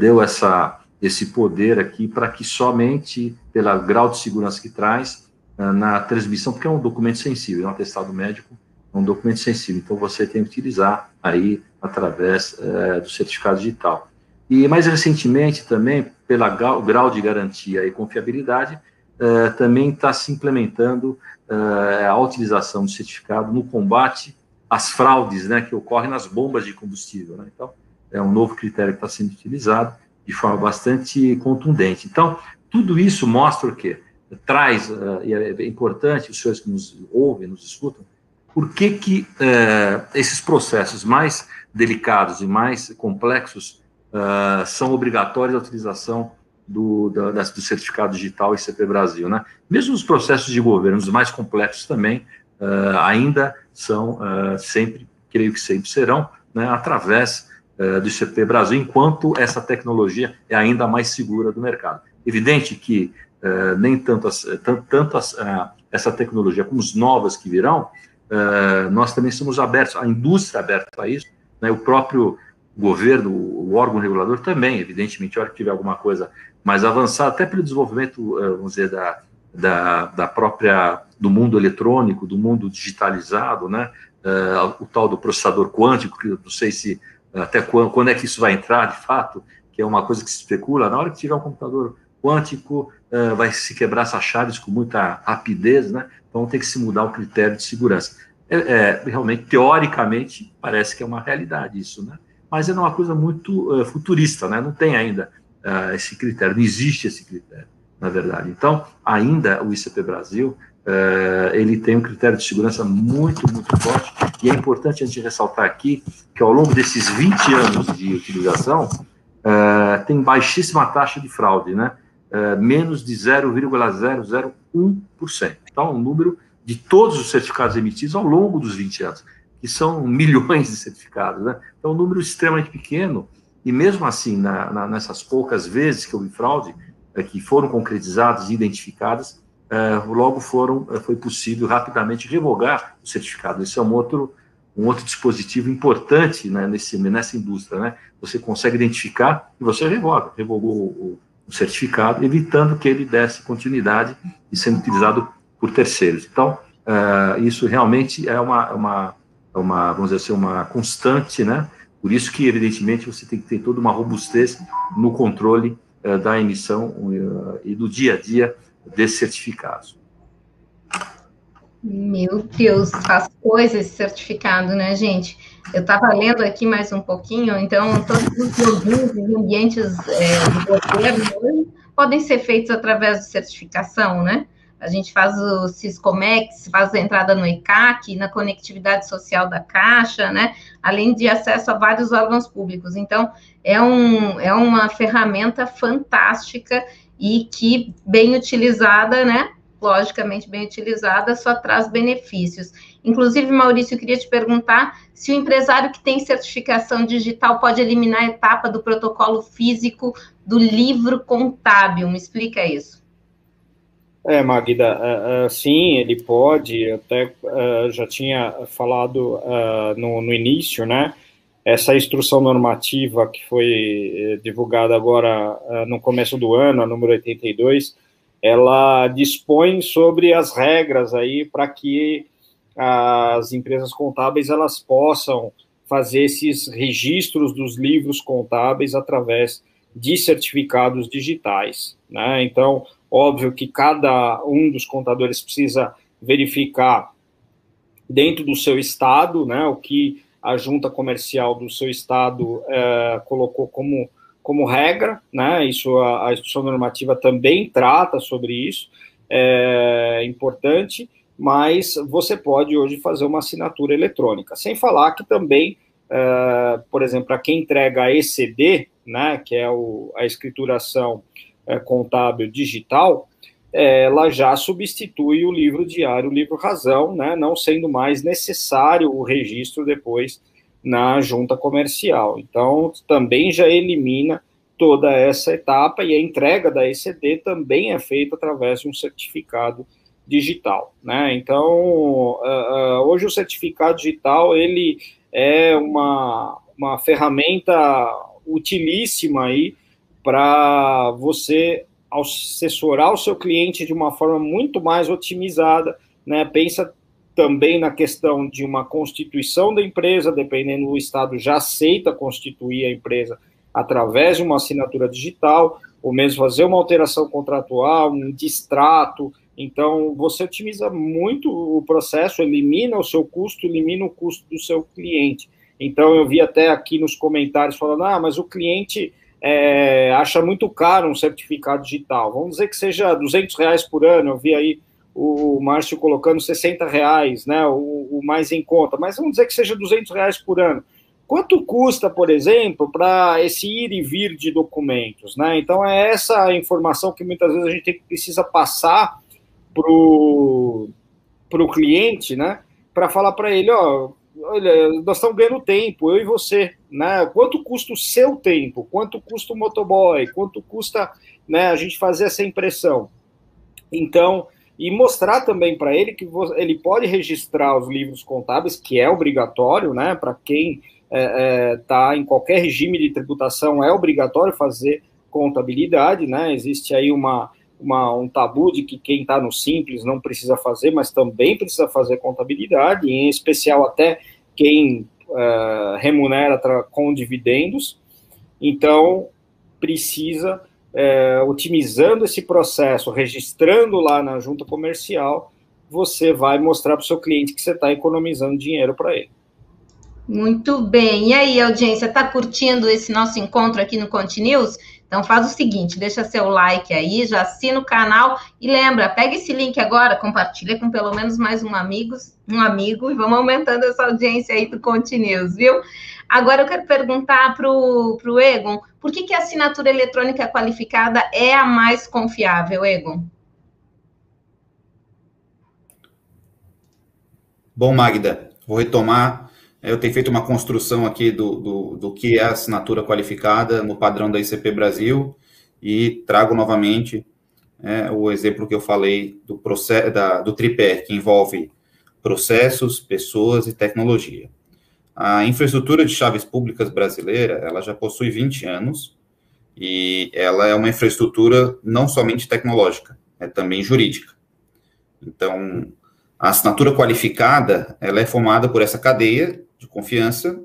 deu essa, esse poder aqui para que somente pelo grau de segurança que traz na transmissão, porque é um documento sensível, é um atestado médico, é um documento sensível, então você tem que utilizar aí através do certificado digital. E mais recentemente também, pelo grau de garantia e confiabilidade, eh, também está se implementando eh, a utilização do certificado no combate às fraudes né, que ocorrem nas bombas de combustível. Né? Então, é um novo critério que está sendo utilizado de forma bastante contundente. Então, tudo isso mostra o quê? Traz, e é importante, os senhores que nos ouvem, nos escutam, por que, que uh, esses processos mais delicados e mais complexos uh, são obrigatórias a utilização do, do, do, certificado digital ICP Brasil. Né? Mesmo os processos de governo, os mais complexos também, uh, ainda são sempre, creio que sempre serão, né, através do ICP Brasil, enquanto essa tecnologia é ainda mais segura do mercado. Evidente que nem tanto, as, tanto, tanto as, essa tecnologia como as novas que virão, nós também somos abertos, a indústria é aberta a isso, né, o próprio governo, o órgão regulador também, evidentemente, a hora que tiver alguma coisa mais avançada, até pelo desenvolvimento, eh, vamos dizer, da, da, da própria, do mundo eletrônico, do mundo digitalizado, né, uh, o tal do processador quântico, que eu não sei se até quando, quando é que isso vai entrar, de fato, que é uma coisa que se especula, na hora que tiver um computador quântico, vai se quebrar essas chaves com muita rapidez, né, então tem que se mudar o critério de segurança. É, é, realmente, teoricamente, parece que é uma realidade isso, né, mas é uma coisa muito uh, futurista, né? Não tem ainda uh, esse critério, não existe esse critério, na verdade. Então, ainda o ICP Brasil, uh, ele tem um critério de segurança muito, muito forte, e é importante a gente ressaltar aqui que ao longo desses 20 anos de utilização, tem baixíssima taxa de fraude, né? Menos de 0,001%. Então, um número de todos os certificados emitidos ao longo dos 20 anos que são [laughs] milhões de certificados, né? Então, um número extremamente pequeno, e mesmo assim, na, na, nessas poucas vezes que houve fraude, é, que foram concretizadas e identificadas, é, logo foram, é, foi possível rapidamente revogar o certificado. Esse é um outro, um outro dispositivo importante né, nesse, nessa indústria, né? Você consegue identificar e você revoga, revogou o certificado, evitando que ele desse continuidade e sendo utilizado por terceiros. Então, uh, isso realmente é uma, uma uma, vamos dizer assim, uma constante, né? Por isso que, evidentemente, você tem que ter toda uma robustez no controle uh, da emissão uh, e do dia a dia desses certificados. Meu Deus, faz coisa esse certificado, né, gente? Eu estava lendo aqui mais um pouquinho, então todos os logins em ambientes é, de governo podem ser feitos através de certificação, né? A gente faz o Ciscomex, faz a entrada no ECAC, na conectividade social da Caixa, né? Além de acesso a vários órgãos públicos. Então, é, um, é uma ferramenta fantástica e que, bem utilizada, né? Logicamente, bem utilizada, só traz benefícios. Inclusive, Maurício, eu queria te perguntar se o empresário que tem certificação digital pode eliminar a etapa do protocolo físico do livro contábil. Me explica isso. É, Magda, uh, uh, sim, ele pode, até uh, já tinha falado no, no, início, né, essa instrução normativa que foi divulgada agora no começo do ano, a número 82, ela dispõe sobre as regras aí para que as empresas contábeis elas possam fazer esses registros dos livros contábeis através de certificados digitais, né? Então, óbvio que cada um dos contadores precisa verificar dentro do seu estado, né, o que a junta comercial do seu estado é, colocou como, como regra, né, isso a, a normativa também trata sobre isso, é importante, mas você pode hoje fazer uma assinatura eletrônica. Sem falar que também, é, por exemplo, para quem entrega a ECD, né, que é o, a escrituração é, contábil digital, é, ela já substitui o livro diário, o livro razão, né, não sendo mais necessário o registro depois na junta comercial. Então, também já elimina toda essa etapa e a entrega da ECD também é feita através de um certificado digital, né? Então, uh, uh, hoje o certificado digital ele é uma, uma ferramenta utilíssima aí para você assessorar o seu cliente de uma forma muito mais otimizada, né? Pensa também na questão de uma constituição da empresa, dependendo do estado já aceita constituir a empresa através de uma assinatura digital, ou mesmo fazer uma alteração contratual, um distrato, então, você otimiza muito o processo, elimina o seu custo, elimina o custo do seu cliente. Então, eu vi até aqui nos comentários falando: ah, mas o cliente é, acha muito caro um certificado digital. Vamos dizer que seja 200 reais por ano. Eu vi aí o Márcio colocando 60 reais, né, o, o, mais em conta, mas vamos dizer que seja 200 reais por ano. Quanto custa, por exemplo, para esse ir e vir de documentos? Né? Então, é essa informação que muitas vezes a gente precisa passar pro pro cliente, né? Para falar para ele, ó, olha, nós estamos ganhando tempo, eu e você, né? Quanto custa o seu tempo? Quanto custa o motoboy? Quanto custa, né, a gente fazer essa impressão? Então, e mostrar também para ele que ele pode registrar os livros contábeis, que é obrigatório, né? Para quem está é, é, tá em qualquer regime de tributação, é obrigatório fazer contabilidade, né? Existe aí uma uma, um tabu de que quem está no simples não precisa fazer, mas também precisa fazer contabilidade, em especial até quem uh, remunera com dividendos. Então, precisa, uh, otimizando esse processo, registrando lá na junta comercial, você vai mostrar para o seu cliente que você está economizando dinheiro para ele. Muito bem. E aí, audiência, está curtindo esse nosso encontro aqui no Continuous? Então faz o seguinte, deixa seu like aí, já assina o canal e lembra, pega esse link agora, compartilha com pelo menos mais um amigo, um amigo e vamos aumentando essa audiência aí do Continuous, viu? Agora eu quero perguntar para o Egon, por que, que a assinatura eletrônica qualificada é a mais confiável, Egon? Bom, Magda, vou retomar eu tenho feito uma construção aqui do, do, do que é a assinatura qualificada no padrão da ICP Brasil e trago novamente é, o exemplo que eu falei do, processo, da, do tripé, que envolve processos, pessoas e tecnologia. A infraestrutura de chaves públicas brasileira, ela já possui 20 anos e ela é uma infraestrutura não somente tecnológica, é também jurídica. Então, a assinatura qualificada, ela é formada por essa cadeia de confiança,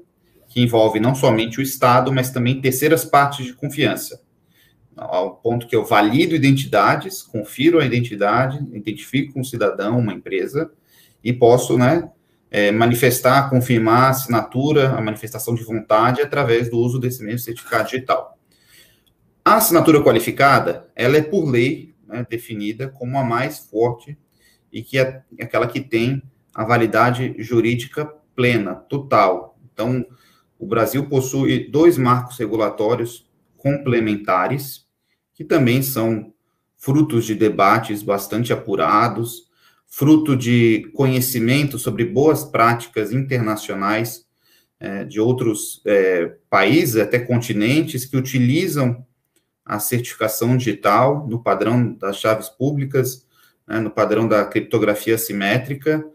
que envolve não somente o Estado, mas também terceiras partes de confiança. Ao ponto que eu valido identidades, confiro a identidade, identifico um cidadão, uma empresa, e posso, né, é, manifestar, confirmar a assinatura, a manifestação de vontade através do uso desse mesmo certificado digital. A assinatura qualificada, ela é por lei né, definida como a mais forte e que é aquela que tem a validade jurídica plena, total. Então, o Brasil possui dois marcos regulatórios complementares, que também são frutos de debates bastante apurados, fruto de conhecimento sobre boas práticas internacionais é, de outros é, países, até continentes, que utilizam a certificação digital no padrão das chaves públicas, né, no padrão da criptografia simétrica,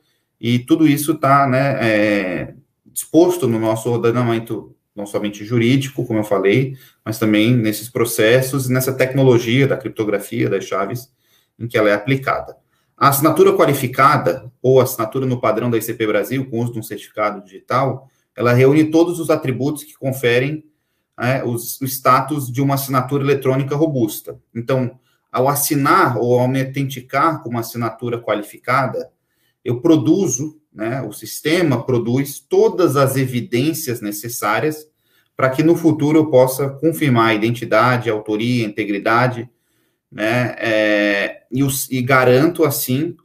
e tudo isso está né, é, disposto no nosso ordenamento, não somente jurídico, como eu falei, mas também nesses processos e nessa tecnologia da criptografia das chaves em que ela é aplicada. A assinatura qualificada, ou assinatura no padrão da ICP Brasil, com uso de um certificado digital, ela reúne todos os atributos que conferem é, os, o status de uma assinatura eletrônica robusta. Então, ao assinar ou ao me autenticar com uma assinatura qualificada, eu produzo, né, o sistema produz todas as evidências necessárias para que no futuro eu possa confirmar a identidade, a autoria, a integridade, né, é, e, os, e garanto, assim,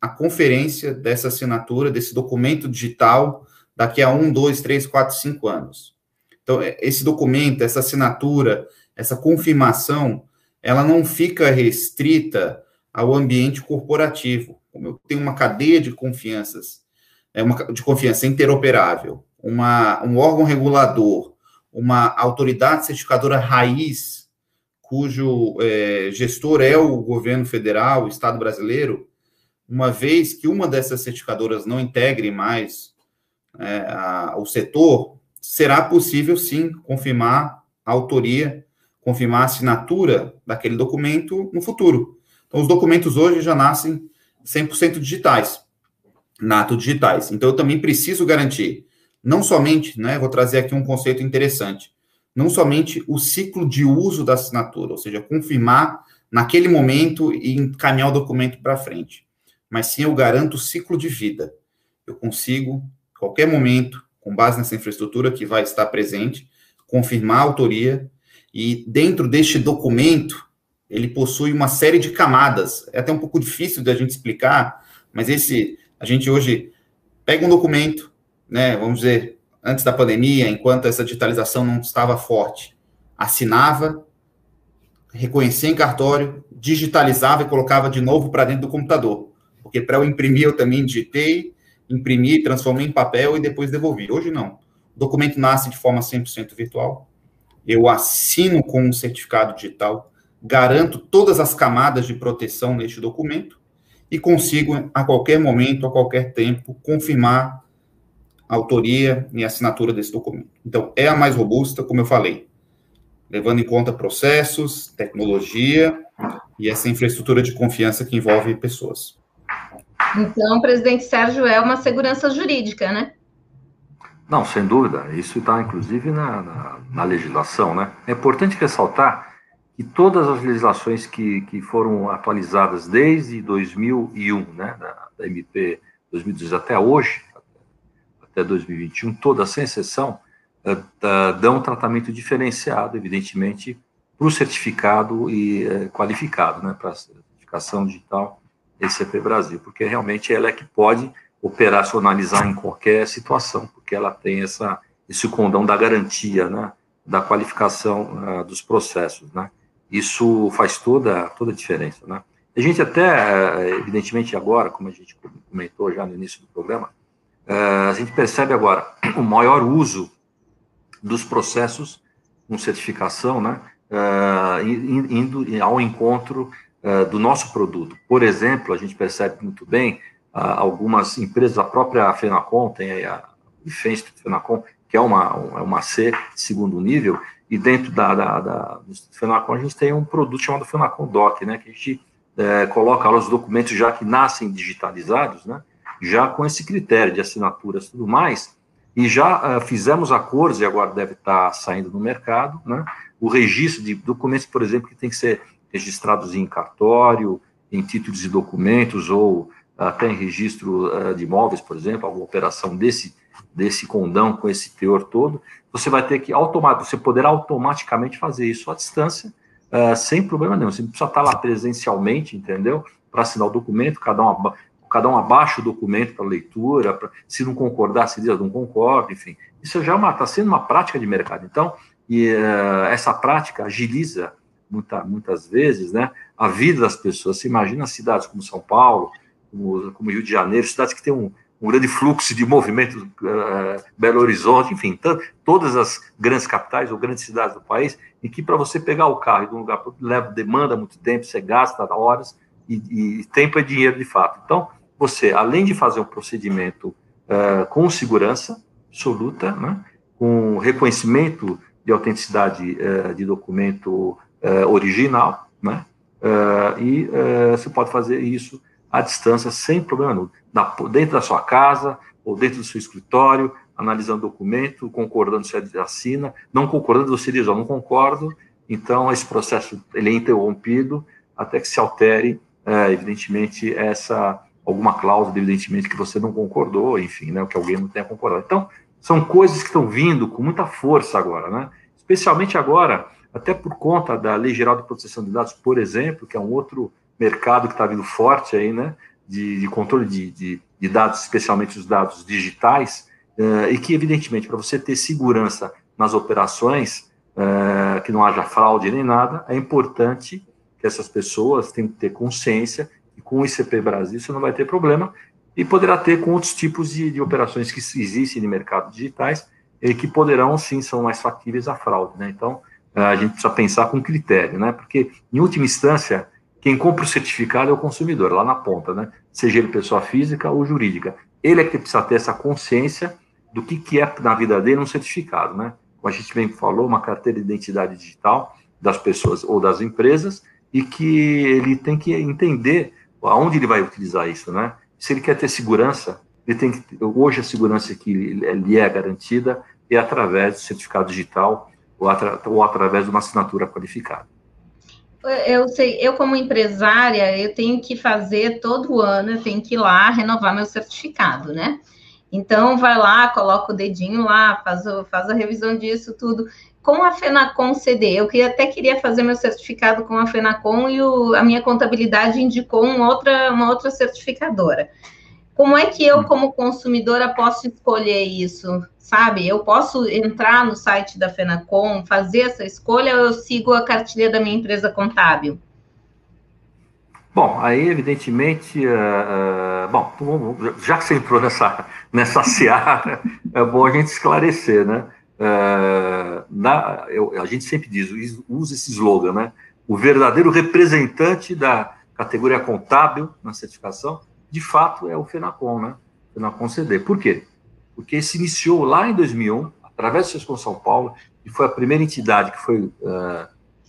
a conferência dessa assinatura, desse documento digital, daqui a um, dois, três, quatro, cinco anos. Então, é, esse documento, essa assinatura, essa confirmação, ela não fica restrita ao ambiente corporativo. Como eu tenho uma cadeia de confianças, é uma de confiança interoperável, uma, um órgão regulador, uma autoridade certificadora raiz, cujo é, gestor é o governo federal, o Estado brasileiro, uma vez que uma dessas certificadoras não integre mais é, a, o setor, será possível sim confirmar a autoria, confirmar a assinatura daquele documento no futuro. Então, os documentos hoje já nascem 100% digitais, nato digitais. Então, eu também preciso garantir, não somente, né, vou trazer aqui um conceito interessante, não somente o ciclo de uso da assinatura, ou seja, confirmar naquele momento e encaminhar o documento para frente, mas sim eu garanto o ciclo de vida. Eu consigo, qualquer momento, com base nessa infraestrutura que vai estar presente, confirmar a autoria e dentro deste documento ele possui uma série de camadas. É até um pouco difícil da gente explicar, mas esse a gente hoje pega um documento, né, vamos dizer, antes da pandemia, enquanto essa digitalização não estava forte, assinava, reconhecia em cartório, digitalizava e colocava de novo para dentro do computador. Porque para eu imprimir, eu também digitei, imprimi, transformei em papel e depois devolvi. Hoje não. O documento nasce de forma 100% virtual. Eu assino com um certificado digital, garanto todas as camadas de proteção neste documento e consigo, a qualquer momento, a qualquer tempo, confirmar a autoria e assinatura desse documento. Então, é a mais robusta, como eu falei, levando em conta processos, tecnologia e essa infraestrutura de confiança que envolve pessoas. Então, presidente Sérgio, é uma segurança jurídica, né? Não, sem dúvida. Isso está, inclusive, na, na, na, legislação, né? É importante ressaltar que todas as legislações que, que foram atualizadas desde 2001, né, da, da MP 2012 até hoje, até 2021, todas, sem exceção, uh, dão tratamento diferenciado, evidentemente, para o certificado e uh, qualificado, né, para a certificação digital ECP Brasil, porque realmente ela é que pode operacionalizar em qualquer situação, porque ela tem essa, esse condão da garantia, né, da qualificação uh, dos processos, né. Isso faz toda, toda a diferença, né. A gente até, evidentemente agora, como a gente comentou já no início do programa, uh, a gente percebe agora [clears throat] o maior uso dos processos com certificação, né, uh, indo ao encontro do nosso produto. Por exemplo, a gente percebe muito bem uh, algumas empresas, a própria Fenacom, tem a Defense Fenacom, que é uma, é uma C segundo nível, e dentro da, da, da do Fenacom a gente tem um produto chamado Fenacom Doc, né, que a gente é, coloca lá os documentos já que nascem digitalizados, né, já com esse critério de assinaturas e tudo mais, e já uh, fizemos acordos, e agora deve estar saindo no mercado, né, o registro de documentos, por exemplo, que tem que ser registrados em cartório, em títulos de documentos ou até em registro uh, de imóveis, por exemplo, alguma operação desse desse condão com esse teor todo, você vai ter que automaticamente, você poderá automaticamente fazer isso à distância, uh, sem problema nenhum. Você precisa estar lá presencialmente, entendeu? Para assinar o documento, cada um, cada um abaixa o documento para leitura, pra, se não concordar, se diz, não concordo, enfim. Isso já está é sendo uma prática de mercado. Então, e, uh, essa prática agiliza muita, muitas vezes né, a vida das pessoas. Você imagina cidades como São Paulo, como, como Rio de Janeiro, cidades que têm um, um grande fluxo de movimento, uh, Belo Horizonte, enfim, todas as grandes capitais ou grandes cidades do país, em que para você pegar o carro de um lugar leva demanda muito tempo, você gasta horas e, e, tempo é dinheiro de fato. Então, você, além de fazer um procedimento uh, com segurança absoluta, né, com reconhecimento de autenticidade uh, de documento original, né, e você pode fazer isso à distância, sem problema nenhum, dentro da sua casa ou dentro do seu escritório, analisando o documento, concordando se assina, não concordando, você diz, ó, não concordo, então esse processo ele é interrompido até que se altere, é, evidentemente, essa alguma cláusula, evidentemente, que você não concordou, enfim, né, que alguém não tenha concordado. Então, são coisas que estão vindo com muita força agora, né? Especialmente agora, até por conta da Lei Geral de Proteção de Dados, por exemplo, que é um outro mercado que está vindo forte aí, né, de, de controle de, de, de, dados, especialmente os dados digitais, uh, e que, evidentemente, para você ter segurança nas operações, uh, que não haja fraude nem nada, é importante que essas pessoas tenham que ter consciência que com o ICP Brasil você não vai ter problema, e poderá ter com outros tipos de, de operações que existem no mercado digitais, e que poderão, sim, são mais factíveis à fraude, né? Então, a gente precisa pensar com critério, né? Porque, em última instância, quem compra o certificado é o consumidor, lá na ponta, né? Seja ele pessoa física ou jurídica. Ele é que precisa ter essa consciência do que, que é na vida dele um certificado, né? Como a gente bem falou, uma carteira de identidade digital das pessoas ou das empresas e que ele tem que entender aonde ele vai utilizar isso, né? Se ele quer ter segurança, ele tem que hoje a segurança que lhe é garantida é através do certificado digital ou, atra, ou através de uma assinatura qualificada eu sei, eu como empresária, eu tenho que fazer todo ano, eu tenho que ir lá renovar meu certificado, né? Então, vai lá, coloca o dedinho lá, faz, o, faz a revisão disso tudo. Com a Fenacom CD, eu até queria fazer meu certificado com a Fenacom e o, a minha contabilidade indicou outra, uma outra certificadora. Como é que eu, hum. como consumidora, posso escolher isso? Sabe? Eu posso entrar no site da Fenacom, fazer essa escolha ou eu sigo a cartilha da minha empresa contábil? Bom, aí, evidentemente, uh, uh, bom, já que você entrou nessa, nessa [laughs] seara, é bom a gente esclarecer, né? Uh, na, eu, a gente sempre diz, usa esse slogan, né? O verdadeiro representante da categoria contábil na certificação de fato, é o FENACOM, né? FENACOM CD. Por quê? Porque se iniciou lá em 2001, através do Sescom São Paulo, e foi a primeira entidade que foi, uh,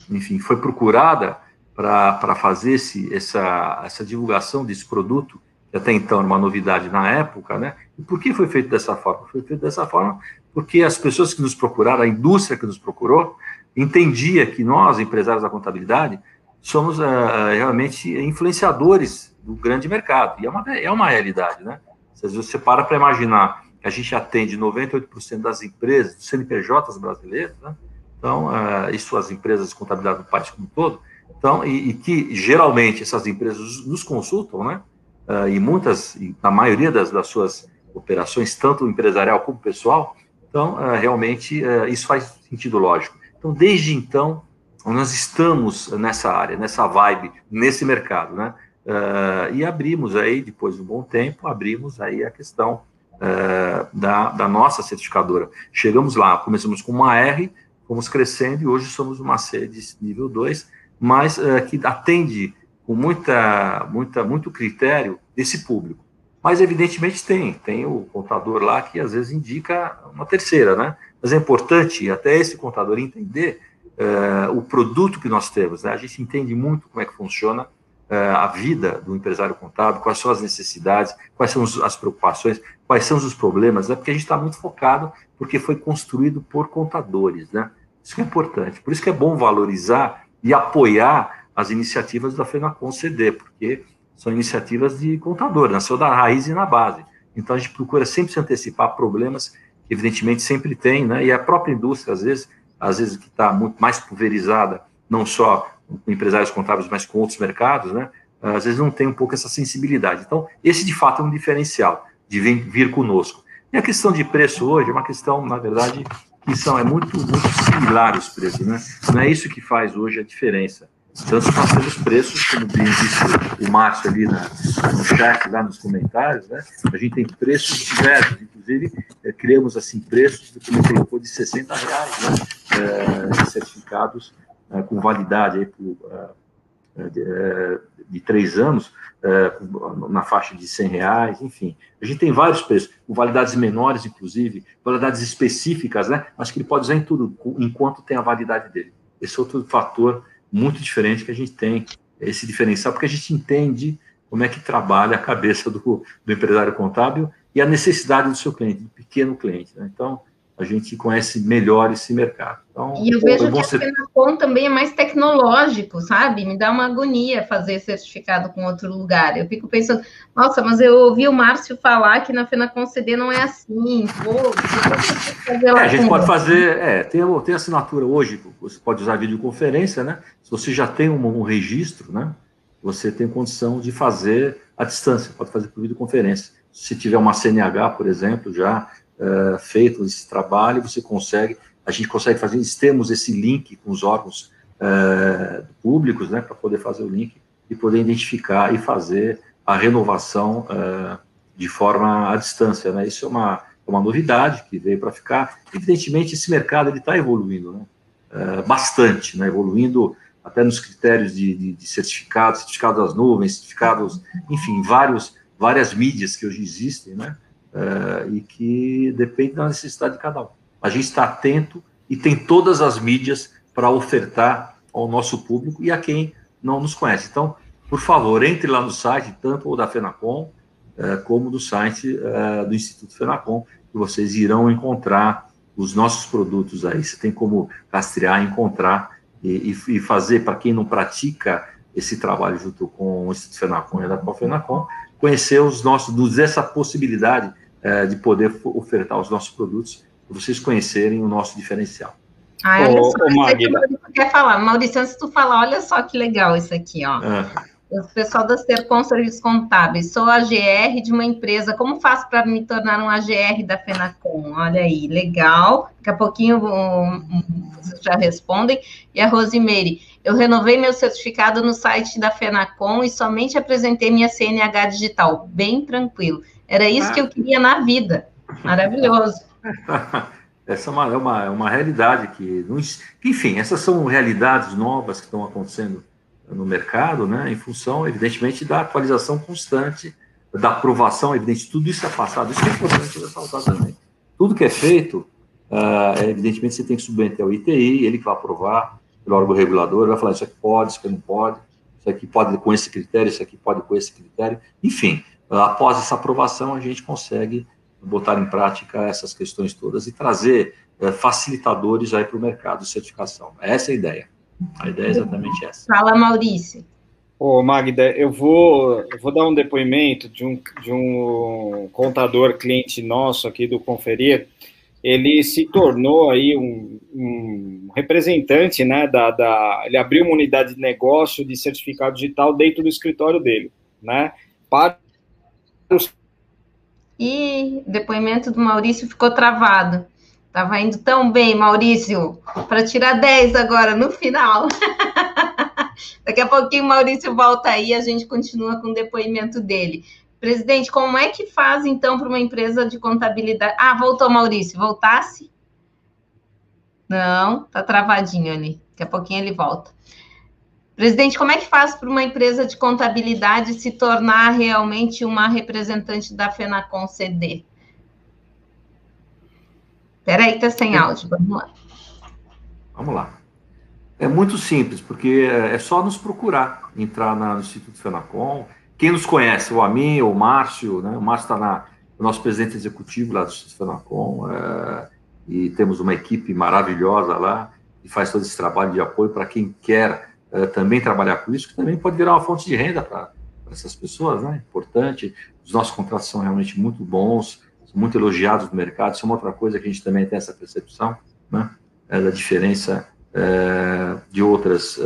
enfim, foi procurada para fazer esse, essa, essa divulgação desse produto, que até então era uma novidade na época, né? E por que foi feito dessa forma? Foi feito dessa forma porque as pessoas que nos procuraram, a indústria que nos procurou, entendia que nós, empresários da contabilidade, somos uh, realmente influenciadores do grande mercado. E é uma, é uma realidade, né? Se você para para imaginar que a gente atende 98% das empresas, dos CNPJs brasileiros, né? Então, uh, suas empresas de contabilidade do país como um todo, então, e, e, que geralmente essas empresas nos consultam, né? Uh, e muitas, e na maioria das, das suas operações, tanto empresarial como pessoal, então, uh, realmente, isso faz sentido lógico. Então, desde então, nós estamos nessa área, nessa vibe, nesse mercado, né? Uh, e abrimos aí, depois de um bom tempo, abrimos aí a questão uh, da, da, nossa certificadora. Chegamos lá, começamos com uma R, fomos crescendo e hoje somos uma C de nível 2, mas uh, que atende com muita, muita, muito critério esse público. Mas, evidentemente, tem, tem o contador lá que às vezes indica uma terceira, né? Mas é importante até esse contador entender o produto que nós temos, né? A gente entende muito como é que funciona a vida do empresário contábil, quais são as necessidades, quais são as preocupações, quais são os problemas, né? porque a gente está muito focado, porque foi construído por contadores, né? Isso é importante. Por isso que é bom valorizar e apoiar as iniciativas da FENACON CD, porque são iniciativas de contador, nasceu da raiz e na base. Então a gente procura sempre se antecipar problemas que evidentemente sempre tem, né? E a própria indústria, às vezes, às vezes que está muito mais pulverizada, não só empresários contábeis, mas com outros mercados, né? Às vezes não tem um pouco essa sensibilidade. Então, esse de fato é um diferencial de vir, vir conosco. E a questão de preço hoje é uma questão, na verdade, que são, é muito, muito similar os preços, né? Não é isso que faz hoje a diferença. Tanto nós temos preços, como bem disse o Márcio ali na, no chat, lá nos comentários, né? A gente tem preços diversos, inclusive é, criamos assim preços do que de 60 reais, né? É, certificados com validade aí por, de, de, três anos, na faixa de 100 reais, enfim. A gente tem vários preços, com validades menores, inclusive, validades específicas, né? Acho que ele pode usar em tudo, enquanto tem a validade dele. Esse é outro fator muito diferente que a gente tem esse diferencial, porque a gente entende como é que trabalha a cabeça do, do empresário contábil e a necessidade do seu cliente, do pequeno cliente. Né? Então, a gente conhece melhor esse mercado. Então, e eu vejo que ser... a Fenacom também é mais tecnológico, sabe? Me dá uma agonia fazer certificado com outro lugar. Eu fico pensando, nossa, mas eu ouvi o Márcio falar que na Fenacom CD não é assim. Pô, é, a gente pode fazer, é, tem, tem assinatura hoje, você pode usar videoconferência, né? Se você já tem um, um registro, né? Você tem condição de fazer à distância, pode fazer por videoconferência. Se tiver uma CNH, por exemplo, já uh, feito esse trabalho, você consegue, a gente consegue fazer, temos esse link com os órgãos uh, públicos, né, para poder fazer o link e poder identificar e fazer a renovação uh, de forma à distância, né, isso é uma, é uma novidade que veio para ficar, evidentemente esse mercado ele está evoluindo, né, bastante, né, evoluindo até nos critérios de, de, de certificados, certificados das nuvens, certificados, enfim, vários, várias mídias que hoje existem, né, uh, e que depende da necessidade de cada um. A gente está atento e tem todas as mídias para ofertar ao nosso público e a quem não nos conhece. Então, por favor, entre lá no site, tanto da FENACOM, uh, como do site uh, do Instituto FENACOM, que vocês irão encontrar os nossos produtos aí. Você tem como rastrear, encontrar e, fazer, para quem não pratica esse trabalho junto com o Instituto FENACOM e a FENACOM, conhecer os nossos, essa possibilidade é, de poder ofertar os nossos produtos, para vocês conhecerem o nosso diferencial. Ah, olha ô, só, ô, Magda. quer falar. Maurício, antes tu falar, olha só que legal isso aqui, ó. É. O pessoal da Sercom Serviços Contábeis, sou AGR de uma empresa, como faço para me tornar um AGR da FENACOM? Olha aí, legal. Daqui a pouquinho um, um, vocês já respondem. E a Rosemary, eu renovei meu certificado no site da FENACOM e somente apresentei minha CNH digital, bem tranquilo. Era isso que eu queria na vida. Maravilhoso. [laughs] Essa é uma, é uma, é uma realidade que, enfim, essas são realidades novas que estão acontecendo no mercado, né, em função, evidentemente, da atualização constante, da aprovação, evidente, tudo isso é passado, isso é importante ressaltar também. Tudo que é feito, uh, evidentemente, você tem que submeter ao ITI, ele que vai aprovar, pelo órgão regulador, vai falar isso aqui pode, isso aqui não pode, isso aqui pode com esse critério, isso aqui pode com esse critério, enfim, após essa aprovação, a gente consegue botar em prática essas questões todas e trazer é, facilitadores aí para o mercado de certificação. Essa é a ideia. A ideia é exatamente essa. Fala, Maurício. Ô, Magda, eu vou, eu vou dar um depoimento de um, de um contador cliente nosso aqui do Conferir. Ele se tornou aí um, um representante, né, da, da, ele abriu uma unidade de negócio de certificado digital dentro do escritório dele, né, para e depoimento do Maurício ficou travado. Estava indo tão bem, Maurício, para tirar 10 agora no final. [laughs] Daqui a pouquinho o Maurício volta aí e a gente continua com o depoimento dele. Presidente, como é que faz então para uma empresa de contabilidade? Ah, voltou Maurício, voltasse? Não, tá travadinho ali. Daqui a pouquinho ele volta. Presidente, como é que faz para uma empresa de contabilidade se tornar realmente uma representante da FENACON CD? Espera aí, está sem áudio, vamos lá. Vamos lá. É muito simples, porque é só nos procurar, entrar no Instituto FENACOM. Quem nos conhece, o Amin, o Márcio, né? o Márcio está o nosso presidente executivo lá do Instituto FENACOM, é, e temos uma equipe maravilhosa lá, que faz todo esse trabalho de apoio para quem quer uh, também trabalhar com isso, que também pode virar uma fonte de renda para essas pessoas, né? Importante. Os nossos contratos são realmente muito bons, são muito elogiados no mercado. Isso é uma outra coisa que a gente também tem essa percepção, né? É da diferença é, de outras,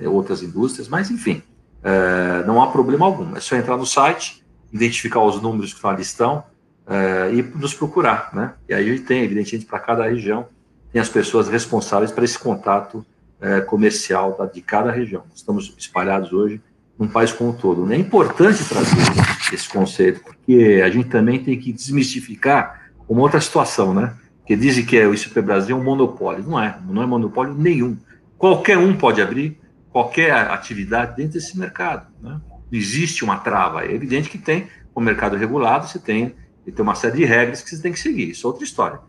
é, outras indústrias, mas enfim, não há problema algum. É só entrar no site, identificar os números que estão à listão e nos procurar, né? E aí a gente tem, evidentemente, para cada região, tem as pessoas responsáveis para esse contato comercial de cada região. Estamos espalhados hoje num país como um todo. É importante trazer esse conceito, porque a gente também tem que desmistificar uma outra situação, né? Que dizem que é, o ICP Brasil é um monopólio. Não é, não é monopólio nenhum. Qualquer um pode abrir qualquer atividade dentro desse mercado. Né? Existe uma trava. É evidente que tem o mercado regulado, você tem, tem uma série de regras que você tem que seguir. Isso é outra história.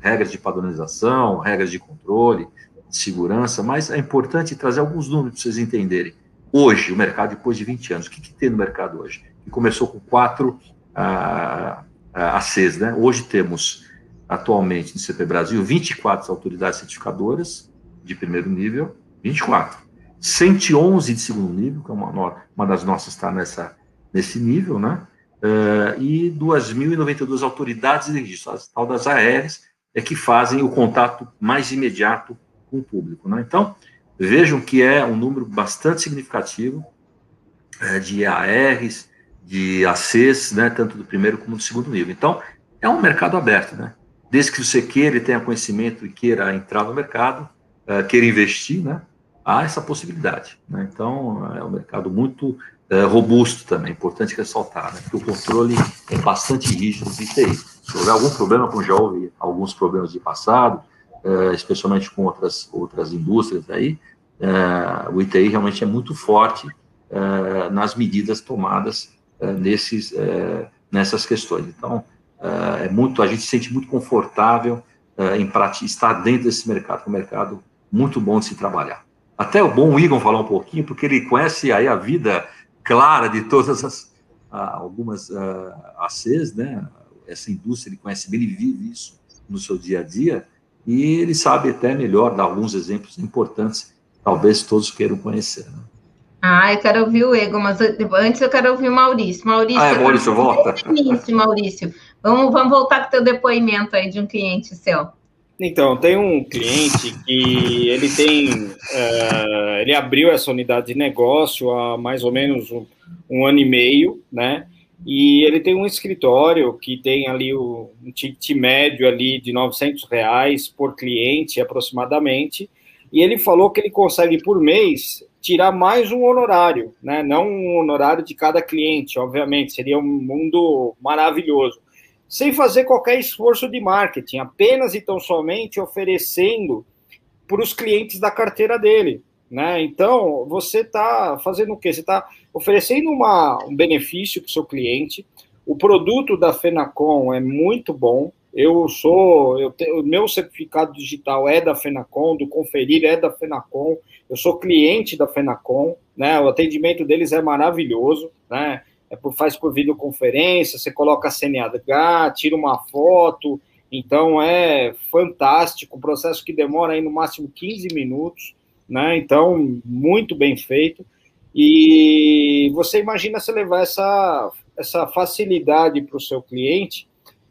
Regras de padronização, regras de controle, de segurança, mas é importante trazer alguns números para vocês entenderem. Hoje, o mercado, depois de 20 anos, o que, que tem no mercado hoje? Que começou com quatro ah, ah, ACs, né? Hoje temos, atualmente, no CP Brasil, 24 autoridades certificadoras de primeiro nível, 24. 111 de segundo nível, que é uma, uma das nossas está nessa, nesse nível, né? Uh, e 2.092 autoridades de registro, as tal das ARs, é que fazem o contato mais imediato com o público. Né? Então, Vejam que é um número bastante significativo é, de ARs, de ACs, né, tanto do primeiro como do segundo nível. Então, é um mercado aberto, né? Desde que você queira e tenha conhecimento e queira entrar no mercado, é, queira investir, né? Há essa possibilidade. Né? Então, é um mercado muito é, robusto também, é importante ressaltar, né? Porque o controle é bastante rígido de TI. Se houver algum problema, como já houve alguns problemas de passado, especialmente com outras, outras indústrias aí, é, o ITI realmente é muito forte é, nas medidas tomadas nesses, nessas questões. Então, é muito, a gente se sente muito confortável em estar dentro desse mercado, é um mercado muito bom de se trabalhar. Até o bom Igor falar um pouquinho, porque ele conhece aí a vida clara de todas as algumas ACs, né? Essa indústria ele conhece bem, ele vive isso no seu dia a dia e ele sabe até melhor dar alguns exemplos importantes, talvez todos queiram conhecer. Né? Ah, eu quero ouvir o Ego, mas antes eu quero ouvir o Maurício. Maurício, ah, é, Maurício, volta. [laughs] Início, Maurício. Vamos, vamos voltar com o teu depoimento aí de um cliente seu. Então, tem um cliente que ele tem, uh, ele abriu essa unidade de negócio há mais ou menos um, um ano e meio, né? E ele tem um escritório que tem ali o, um ticket médio ali de 900 reais por cliente aproximadamente. E ele falou que ele consegue por mês tirar mais um honorário, né? Não um honorário de cada cliente, obviamente, seria um mundo maravilhoso. Sem fazer qualquer esforço de marketing, apenas e tão somente oferecendo para os clientes da carteira dele. Né? Então, você está fazendo o quê? Você está oferecendo uma, um benefício para o seu cliente. O produto da Fenacom é muito bom. Eu sou, eu tenho, o meu certificado digital é da Fenacom, do Conferir é da Fenacom. Eu sou cliente da Fenacom, né? O atendimento deles é maravilhoso, né? É por, faz por videoconferência, você coloca a CNH, tira uma foto, então é fantástico, um processo que demora aí no máximo 15 minutos né? Então, muito bem feito. E você imagina se levar essa, essa facilidade para o seu cliente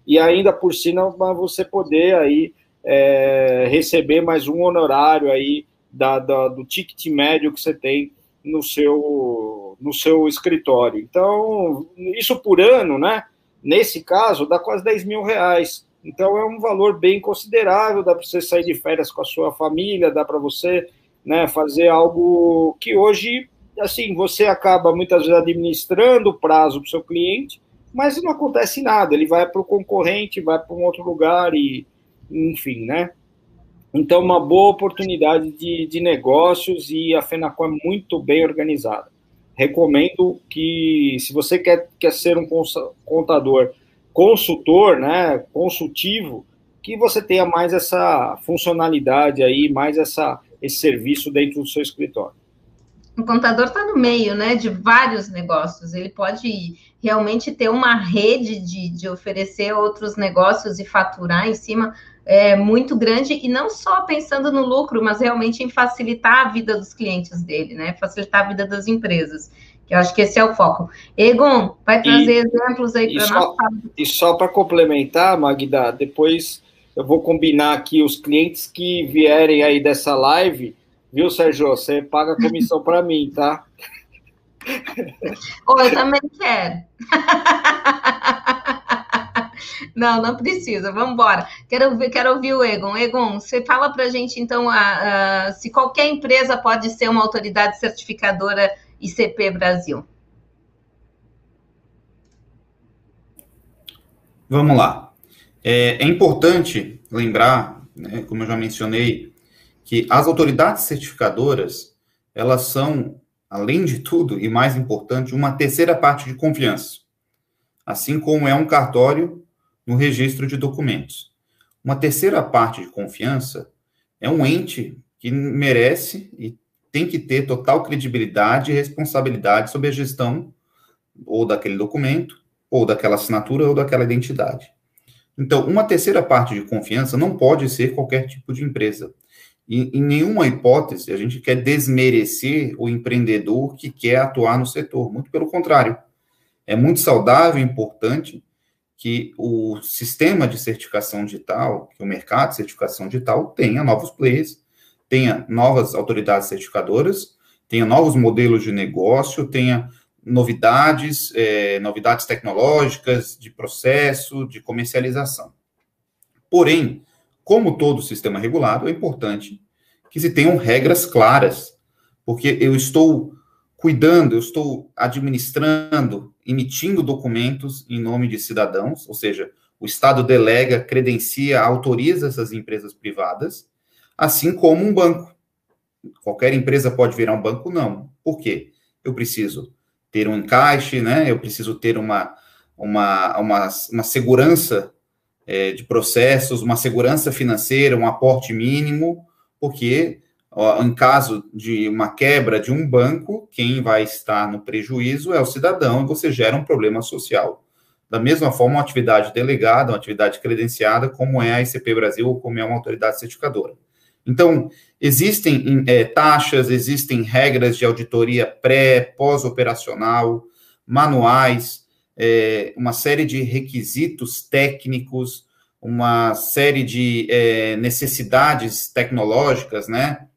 e ainda por cima você poder aí é, receber mais um honorário aí da, da, do ticket médio que você tem no seu, no seu escritório. Então, isso por ano, né? Nesse caso, dá quase 10 mil reais. Então, é um valor bem considerável. Dá para você sair de férias com a sua família, dá para você né, fazer algo que hoje, assim, você acaba muitas vezes administrando o prazo para o seu cliente, mas não acontece nada, ele vai para o concorrente, vai para um outro lugar e, enfim, né? Então, uma boa oportunidade de, de negócios e a FENACOM é muito bem organizada. Recomendo que, se você quer, quer ser um contador consultor, né, consultivo, que você tenha mais essa funcionalidade aí, mais essa esse serviço dentro do seu escritório. O contador está no meio, né, de vários negócios. Ele pode realmente ter uma rede de, de oferecer outros negócios e faturar em cima é, muito grande e não só pensando no lucro, mas realmente em facilitar a vida dos clientes dele, né? Facilitar a vida das empresas. Que eu acho que esse é o foco. Egon, vai trazer e, exemplos aí para nós. E só para complementar, Magda, depois eu vou combinar aqui os clientes que vierem aí dessa live, viu, Sérgio? Você paga comissão para mim, tá? Ou eu também quero. Não, não precisa, vamos embora. Quero, quero ouvir o Egon. Egon, você fala para a gente, então, a, a, se qualquer empresa pode ser uma autoridade certificadora ICP Brasil. Vamos lá. É, é importante lembrar, né, como eu já mencionei, que as autoridades certificadoras, elas são, além de tudo, e mais importante, uma terceira parte de confiança. Assim como é um cartório no registro de documentos. Uma terceira parte de confiança é um ente que merece e tem que ter total credibilidade e responsabilidade sobre a gestão ou daquele documento, ou daquela assinatura, ou daquela identidade. Então, uma terceira parte de confiança não pode ser qualquer tipo de empresa. Em nenhuma hipótese a gente quer desmerecer o empreendedor que quer atuar no setor. Muito pelo contrário. É muito saudável e importante que o sistema de certificação digital, que o mercado de certificação digital tenha novos players, tenha novas autoridades certificadoras, tenha novos modelos de negócio, tenha novidades, é, novidades tecnológicas, de processo, de comercialização. Porém, como todo sistema regulado, é importante que se tenham regras claras, porque eu estou cuidando, eu estou administrando, emitindo documentos em nome de cidadãos, ou seja, o Estado delega, credencia, autoriza essas empresas privadas, assim como um banco. Qualquer empresa pode virar um banco? Não. Por quê? Eu preciso ter um encaixe, né? Eu preciso ter uma, uma, uma, uma segurança é, de processos, uma segurança financeira, um aporte mínimo, porque em caso de uma quebra de um banco, quem vai estar no prejuízo é o cidadão e você gera um problema social. Da mesma forma, uma atividade delegada, uma atividade credenciada, como é a ICP Brasil ou como é uma autoridade certificadora. Então, existem é, taxas, existem regras de auditoria pré, pós-operacional, manuais, é, uma série de requisitos técnicos, uma série de é, necessidades tecnológicas, né?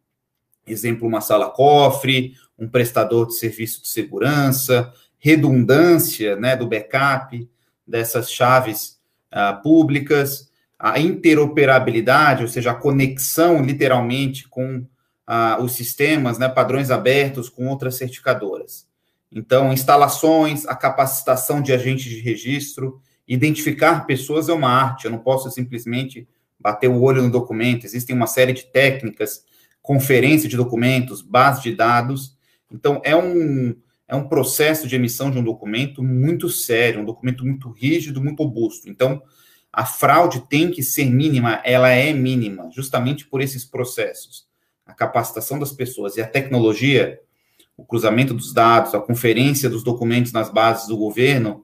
exemplo, uma sala-cofre, um prestador de serviço de segurança, redundância né, do backup dessas chaves uh, públicas, a interoperabilidade, ou seja, a conexão literalmente com uh, os sistemas, né, padrões abertos com outras certificadoras. Então, instalações, a capacitação de agentes de registro, identificar pessoas é uma arte, eu não posso simplesmente bater o olho no documento, existem uma série de técnicas conferência de documentos, base de dados. Então, é um, é um processo de emissão de um documento muito sério, um documento muito rígido, muito robusto. Então, a fraude tem que ser mínima, ela é mínima, justamente por esses processos. A capacitação das pessoas e a tecnologia, o cruzamento dos dados, a conferência dos documentos nas bases do governo,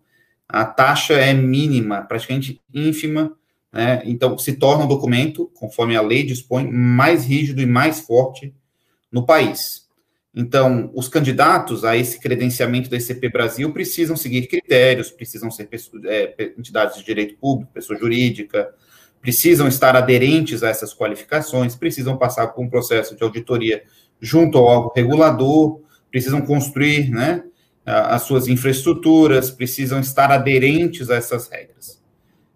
a taxa é mínima, praticamente ínfima, né? Então, se torna um documento, conforme a lei dispõe, mais rígido e mais forte no país. Então, os candidatos a esse credenciamento da ICP Brasil precisam seguir critérios, precisam ser é, entidades de direito público, pessoa jurídica, precisam estar aderentes a essas qualificações, precisam passar por um processo de auditoria junto ao órgão regulador, precisam construir né, as suas infraestruturas, precisam estar aderentes a essas regras.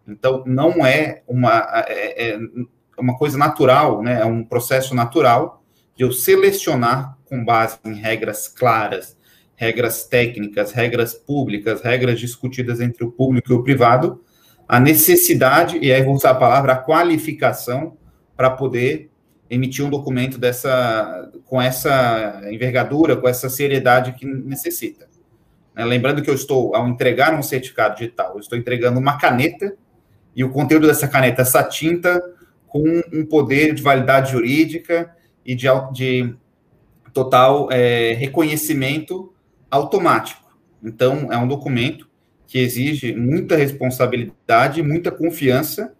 Então, não é uma, é, é uma coisa natural, né? é um processo natural de eu selecionar com base em regras claras, regras técnicas, regras públicas, regras discutidas entre o público e o privado, a necessidade, e aí vou usar a palavra, a qualificação para poder emitir um documento dessa, com essa envergadura, com essa seriedade que necessita. Né? Lembrando que eu estou, ao entregar um certificado digital, eu estou entregando uma caneta e o conteúdo dessa caneta, essa tinta, com um poder de validade jurídica e de, de total é, reconhecimento automático. Então, é um documento que exige muita responsabilidade, muita confiança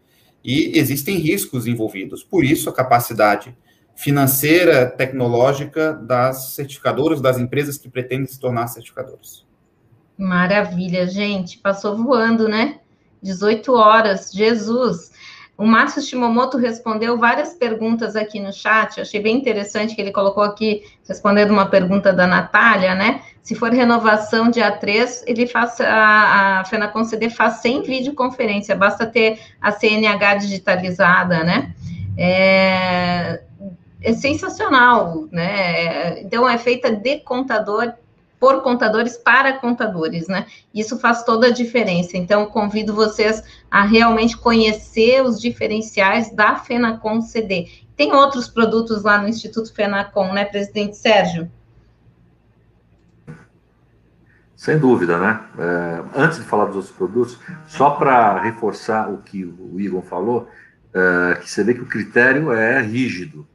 e existem riscos envolvidos. Por isso, a capacidade financeira, tecnológica das certificadoras, das empresas que pretendem se tornar certificadoras. Maravilha, gente. Passou voando, né? 18 horas, Jesus. O Márcio Shimomoto respondeu várias perguntas aqui no chat, eu achei bem interessante que ele colocou aqui, respondendo uma pergunta da Natália, né? Se for renovação dia 3, ele faz, a, a FENACON CD faz sem videoconferência, basta ter a CNH digitalizada, né? É, é sensacional, né? Então, é feita de contador por contadores para contadores, né? Isso faz toda a diferença. Então, convido vocês a realmente conhecer os diferenciais da Fenacom CD. Tem outros produtos lá no Instituto Fenacom, né, presidente Sérgio? Sem dúvida, né? É, antes de falar dos outros produtos, só para reforçar o que o Igor falou, é, que você vê que o critério é rígido.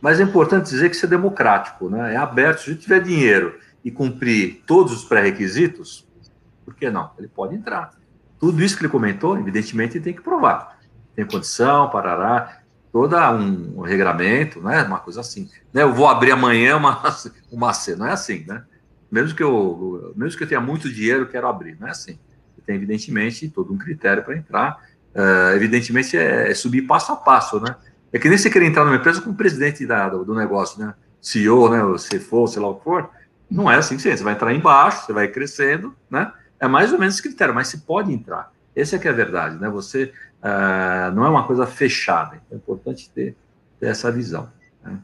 Mas é importante dizer que isso é democrático, né? É aberto. Se tiver dinheiro e cumprir todos os pré-requisitos, por que não? Ele pode entrar. Tudo isso que ele comentou, evidentemente, ele tem que provar. Tem condição, parará, todo um, regramento, né? Uma coisa assim. Né? Eu vou abrir amanhã uma, [laughs] uma C, não é assim, né? Mesmo que eu, mesmo que eu tenha muito dinheiro, eu quero abrir, não é assim. Tem, evidentemente, todo um critério para entrar. Uh, evidentemente, é, é, subir passo a passo, né? É que nem você querer entrar numa empresa com o presidente da, do, do negócio, né? CEO, né? Se for, sei lá o que for, não é assim que você, você vai entrar embaixo, você vai crescendo, né? É mais ou menos esse critério, mas se pode entrar. Essa é que é a verdade, né? Você uh, não é uma coisa fechada, então é importante ter, ter essa visão. Né?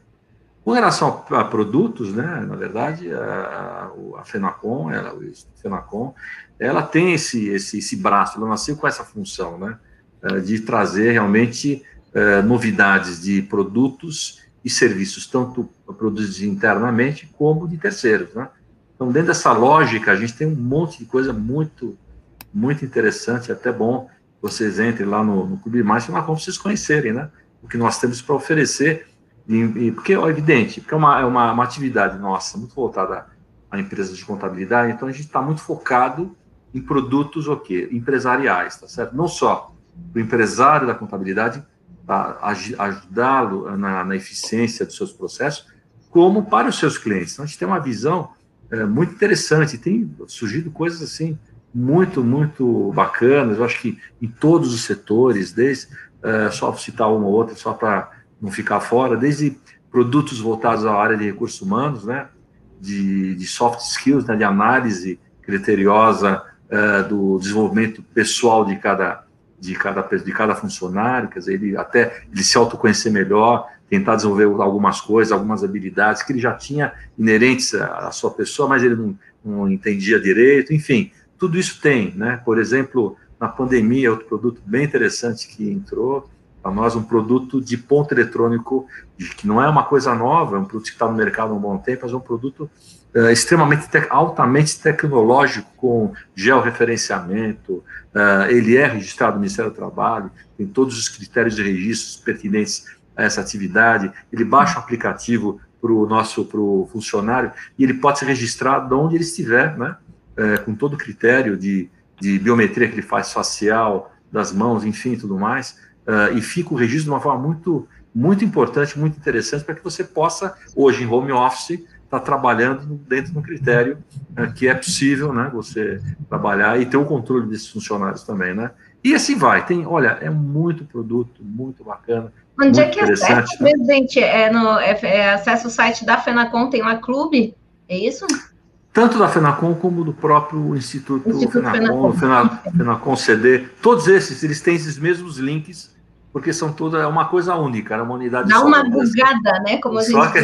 Com relação a, a, produtos, né? Na verdade, a, a Fenacom, ela, o Fenacom, ela tem esse, esse, esse braço, ela nasceu com essa função, né? Uh, de trazer realmente uh, novidades de produtos e serviços, tanto produzidos internamente como de terceiros. Né? Então, dentro dessa lógica, a gente tem um monte de coisa muito, muito interessante, até bom vocês entrem lá no, no Clube Mais, para vocês conhecerem né? o que nós temos para oferecer, e, e, porque é evidente, porque é uma, é uma, uma atividade nossa muito voltada a empresas de contabilidade, então a gente está muito focado em produtos o quê? empresariais, tá certo? Não só o empresário da contabilidade, ajudá-lo na, na, eficiência dos seus processos, como para os seus clientes. Então, a gente tem uma visão é, muito interessante, tem surgido coisas assim muito, muito bacanas, eu acho que em todos os setores, desde, é, só citar uma ou outra, só para não ficar fora, desde produtos voltados à área de recursos humanos, né, de, de soft skills, né, de análise criteriosa é, do desenvolvimento pessoal de cada de cada, de cada funcionário, quer dizer, ele até ele se autoconhecer melhor, tentar desenvolver algumas coisas, algumas habilidades que ele já tinha inerentes à, sua pessoa, mas ele não, não, entendia direito, enfim, tudo isso tem, né? Por exemplo, na pandemia, outro produto bem interessante que entrou para nós, um produto de ponto eletrônico, que não é uma coisa nova, é um produto que está no mercado há um bom tempo, mas é um produto uh, extremamente, te altamente tecnológico, com georreferenciamento, uh, ele é registrado no Ministério do Trabalho, tem todos os critérios de registros pertinentes a essa atividade, ele baixa o aplicativo para o nosso pro funcionário e ele pode ser registrado de onde ele estiver, né, uh, com todo o critério de, de biometria que ele faz facial, das mãos, enfim, tudo mais, uh, e fica o registro de uma forma muito, muito importante, muito interessante, para que você possa, hoje em home office, está trabalhando dentro de um critério né, que é possível, né, você trabalhar e ter o controle desses funcionários também, né? E assim vai. Tem, olha, é muito produto, muito bacana. Onde é que acessa, presidente? É no é, é, acessa o site da Fenacom, tem lá clube? É isso? Tanto da Fenacom como do próprio Instituto, Instituto Fenacom, Fenacom. Fenacom CD. Todos esses, eles têm esses mesmos links porque são todas é uma coisa única, é uma unidade Dá uma bugada, né? Como a gente só que,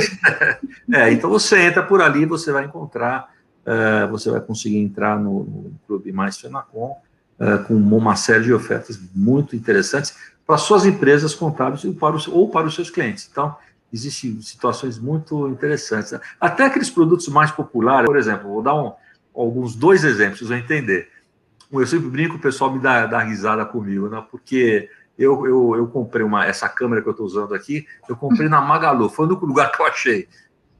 [laughs] é, então você entra por ali, você vai encontrar, uh, você vai conseguir entrar no, no Clube Mais Fenacom uh, com uma série de ofertas muito interessantes para suas empresas contábeis ou para, os, ou para os seus clientes. Então, existem situações muito interessantes. Até aqueles produtos mais populares, por exemplo, vou dar um, alguns dois exemplos, vocês vão entender. Eu sempre brinco, o pessoal me dá, dá risada comigo, né? porque eu, eu, eu comprei uma, essa câmera que eu estou usando aqui, eu comprei na Magalu, foi o único lugar que eu achei.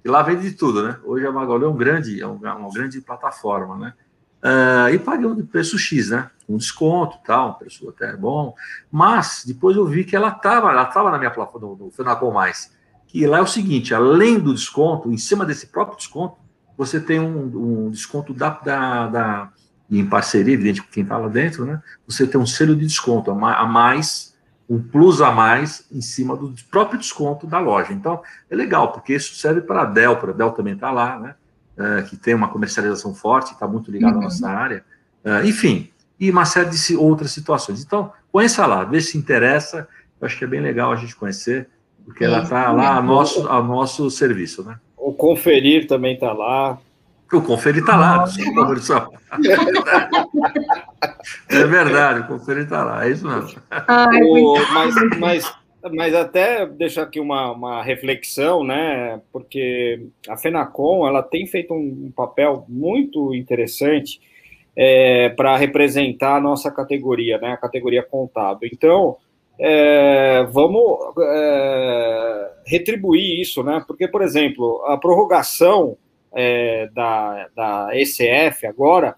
E lá vende de tudo, né? Hoje a Magalu é um grande, é uma grande plataforma, né? Uh, e paguei um preço X, né? Um desconto tal, um preço até bom. Mas depois eu vi que ela estava ela tava na minha plataforma, no, no Fenacom Mais. Que lá é o seguinte: além do desconto, em cima desse próprio desconto, você tem um, um desconto da, da, da, em parceria, evidente, com quem está lá dentro, né? Você tem um selo de desconto a mais um plus a mais em cima do próprio desconto da loja. Então, é legal, porque isso serve para a Dell, para a Dell também está lá, né? É, que tem uma comercialização forte, está muito ligada uhum. à nossa área. É, enfim, e uma série de outras situações. Então, conheça lá, vê se interessa. Eu acho que é bem legal a gente conhecer, porque ela está lá a nosso, a nosso serviço, né? O Conferir também está lá. O Conferir está lá, desculpa, Maurício. [laughs] É verdade, o Conferir está lá, é isso mesmo. o, mas, mas, mas até deixar aqui uma, uma reflexão, né? Porque a FENACOM ela tem feito um papel muito interessante é, para representar a nossa categoria, né? A categoria contábil. Então, é, vamos é, retribuir isso, né? Porque, por exemplo, a prorrogação é, da, da ECF agora,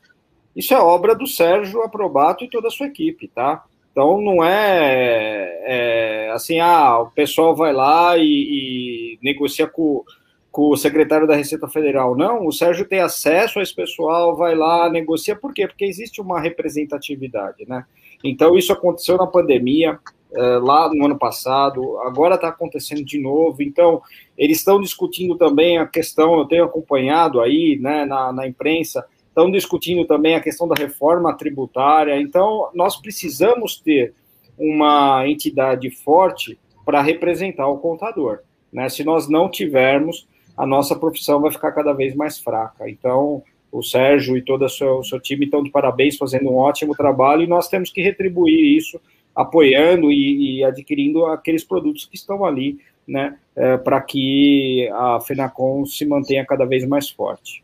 isso é obra do Sérgio Aprobato e toda a sua equipe, tá? Então não é, é assim, ah, o pessoal vai lá e, e negocia com, com o secretário da Receita Federal. Não, o Sérgio tem acesso a esse pessoal, vai lá, negocia. Por quê? Porque existe uma representatividade, né? Então isso aconteceu na pandemia, eh, lá no ano passado, agora está acontecendo de novo. Então, eles estão discutindo também a questão, eu tenho acompanhado aí né, na, na imprensa, estão discutindo também a questão da reforma tributária. Então, nós precisamos ter uma entidade forte para representar o contador. Né? Se nós não tivermos, a nossa profissão vai ficar cada vez mais fraca. Então, o Sérgio e todo o seu, seu time estão de parabéns, fazendo um ótimo trabalho, e nós temos que retribuir isso apoiando e, e adquirindo aqueles produtos que estão ali, né, é, para que a FENACOM se mantenha cada vez mais forte.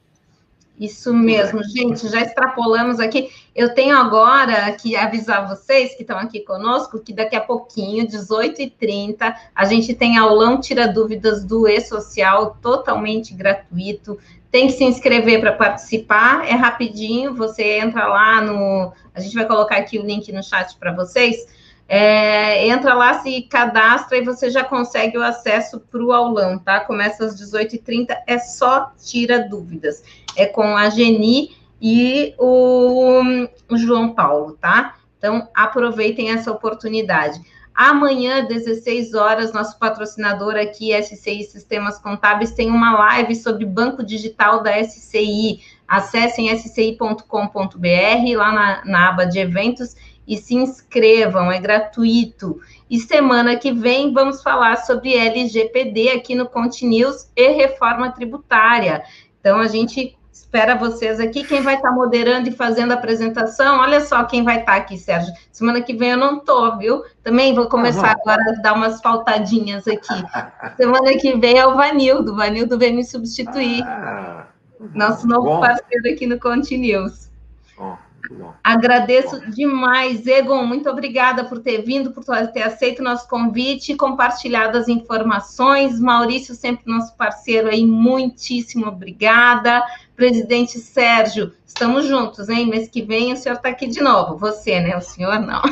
Isso mesmo, gente, já extrapolamos aqui. Eu tenho agora que avisar vocês que estão aqui conosco que daqui a pouquinho, 18h30, a gente tem aulão Tira Dúvidas do E-Social, totalmente gratuito. Tem que se inscrever para participar, é rapidinho, você entra lá no. A gente vai colocar aqui o link no chat para vocês. É, entra lá, se cadastra e você já consegue o acesso para o aulão, tá? Começa às 18h30, é só tira dúvidas. É com a Geni e o, o João Paulo, tá? Então, aproveitem essa oportunidade. Amanhã, 16 horas, nosso patrocinador aqui, SCI Sistemas Contábeis, tem uma live sobre banco digital da SCI. Acessem sci.com.br, lá na, na aba de eventos, e se inscrevam, é gratuito. E semana que vem vamos falar sobre LGPD aqui no Conte News e reforma tributária. Então a gente espera vocês aqui. Quem vai estar moderando e fazendo a apresentação? Olha só quem vai estar aqui, Sérgio. Semana que vem eu não tô, viu? Também vou começar uhum. agora a dar umas faltadinhas aqui. Semana que vem é o Vanildo. O Vanildo vem me substituir. Ah, Nosso novo bom. parceiro aqui no Conte News. Bom. Agradeço demais, Egon. Muito obrigada por ter vindo, por ter aceito o nosso convite, compartilhado as informações. Maurício, sempre nosso parceiro aí, muitíssimo obrigada. Presidente Sérgio, estamos juntos, hein? Mês que vem o senhor está aqui de novo. Você, né? O senhor não. [laughs]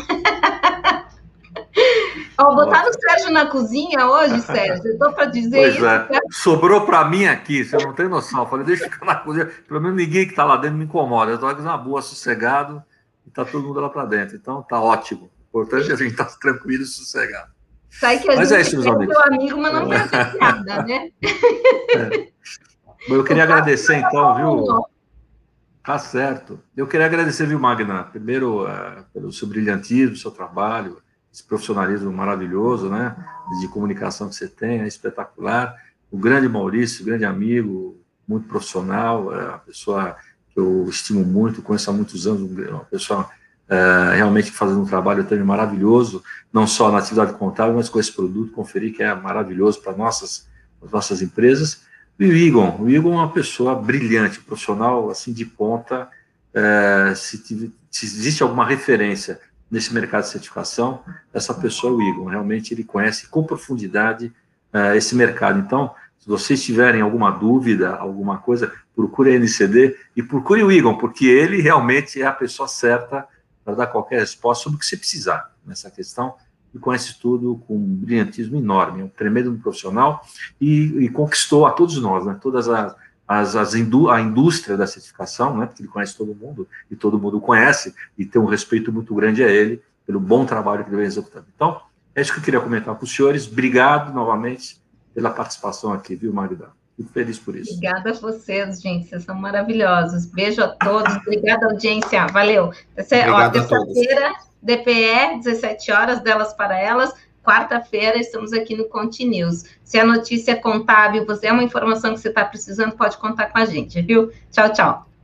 Vou botar o Sérgio na cozinha hoje, Sérgio. Estou para dizer pois isso. É. Sobrou para mim aqui, você não tem noção. Eu falei, deixa eu ficar na cozinha. Pelo menos ninguém que está lá dentro me incomoda. Eu estou aqui na boa, sossegado, e está todo mundo lá para dentro. Então, está ótimo. O importante é a gente estar tá tranquilo e sossegado. Sai que a mas é gente é isso, meus amigos. amigo, mas não pensa nada, né? [laughs] É. Eu queria agradecer, então, viu? Tá certo. Eu queria agradecer, viu, Magna? Primeiro, uh, pelo seu brilhantismo, seu trabalho, esse profissionalismo maravilhoso, né, de comunicação que você tem, é espetacular. O grande Maurício, grande amigo, muito profissional, é uma pessoa que eu estimo muito, conheço há muitos anos, uma pessoa é, realmente fazendo um trabalho também maravilhoso, não só na atividade contábil, mas com esse produto, conferir que é maravilhoso para nossas, as nossas empresas. E o Igon, o Igon é uma pessoa brilhante, profissional, assim, de ponta, é, se, se existe alguma referência nesse mercado de certificação, essa pessoa é o Igor. Realmente ele conhece com profundidade uh, esse mercado. Então, se vocês tiverem alguma dúvida, alguma coisa, procure a NCD e procure o Igor, porque ele realmente é a pessoa certa para dar qualquer resposta sobre o que você precisar nessa questão. E conhece tudo com um brilhantismo enorme, é um tremendo profissional e, e conquistou a todos nós, né, todas as, as, as indú a indústria da certificação, né, porque ele conhece todo mundo e todo mundo conhece, e tem um respeito muito grande a ele pelo bom trabalho que ele vem executando. Então, É isso que eu queria comentar com os senhores. Obrigado novamente pela participação aqui, viu, Magda? Fico feliz por isso. Obrigada a vocês, gente. Vocês são maravilhosos. Beijo a todos. Obrigada, audiência. Valeu. Terça-feira, DPE, 17 horas, delas para elas. Quarta-feira, estamos aqui no Conte News. Se a notícia é contábil, você é uma informação que você está precisando, pode contar com a gente, viu? Tchau, tchau.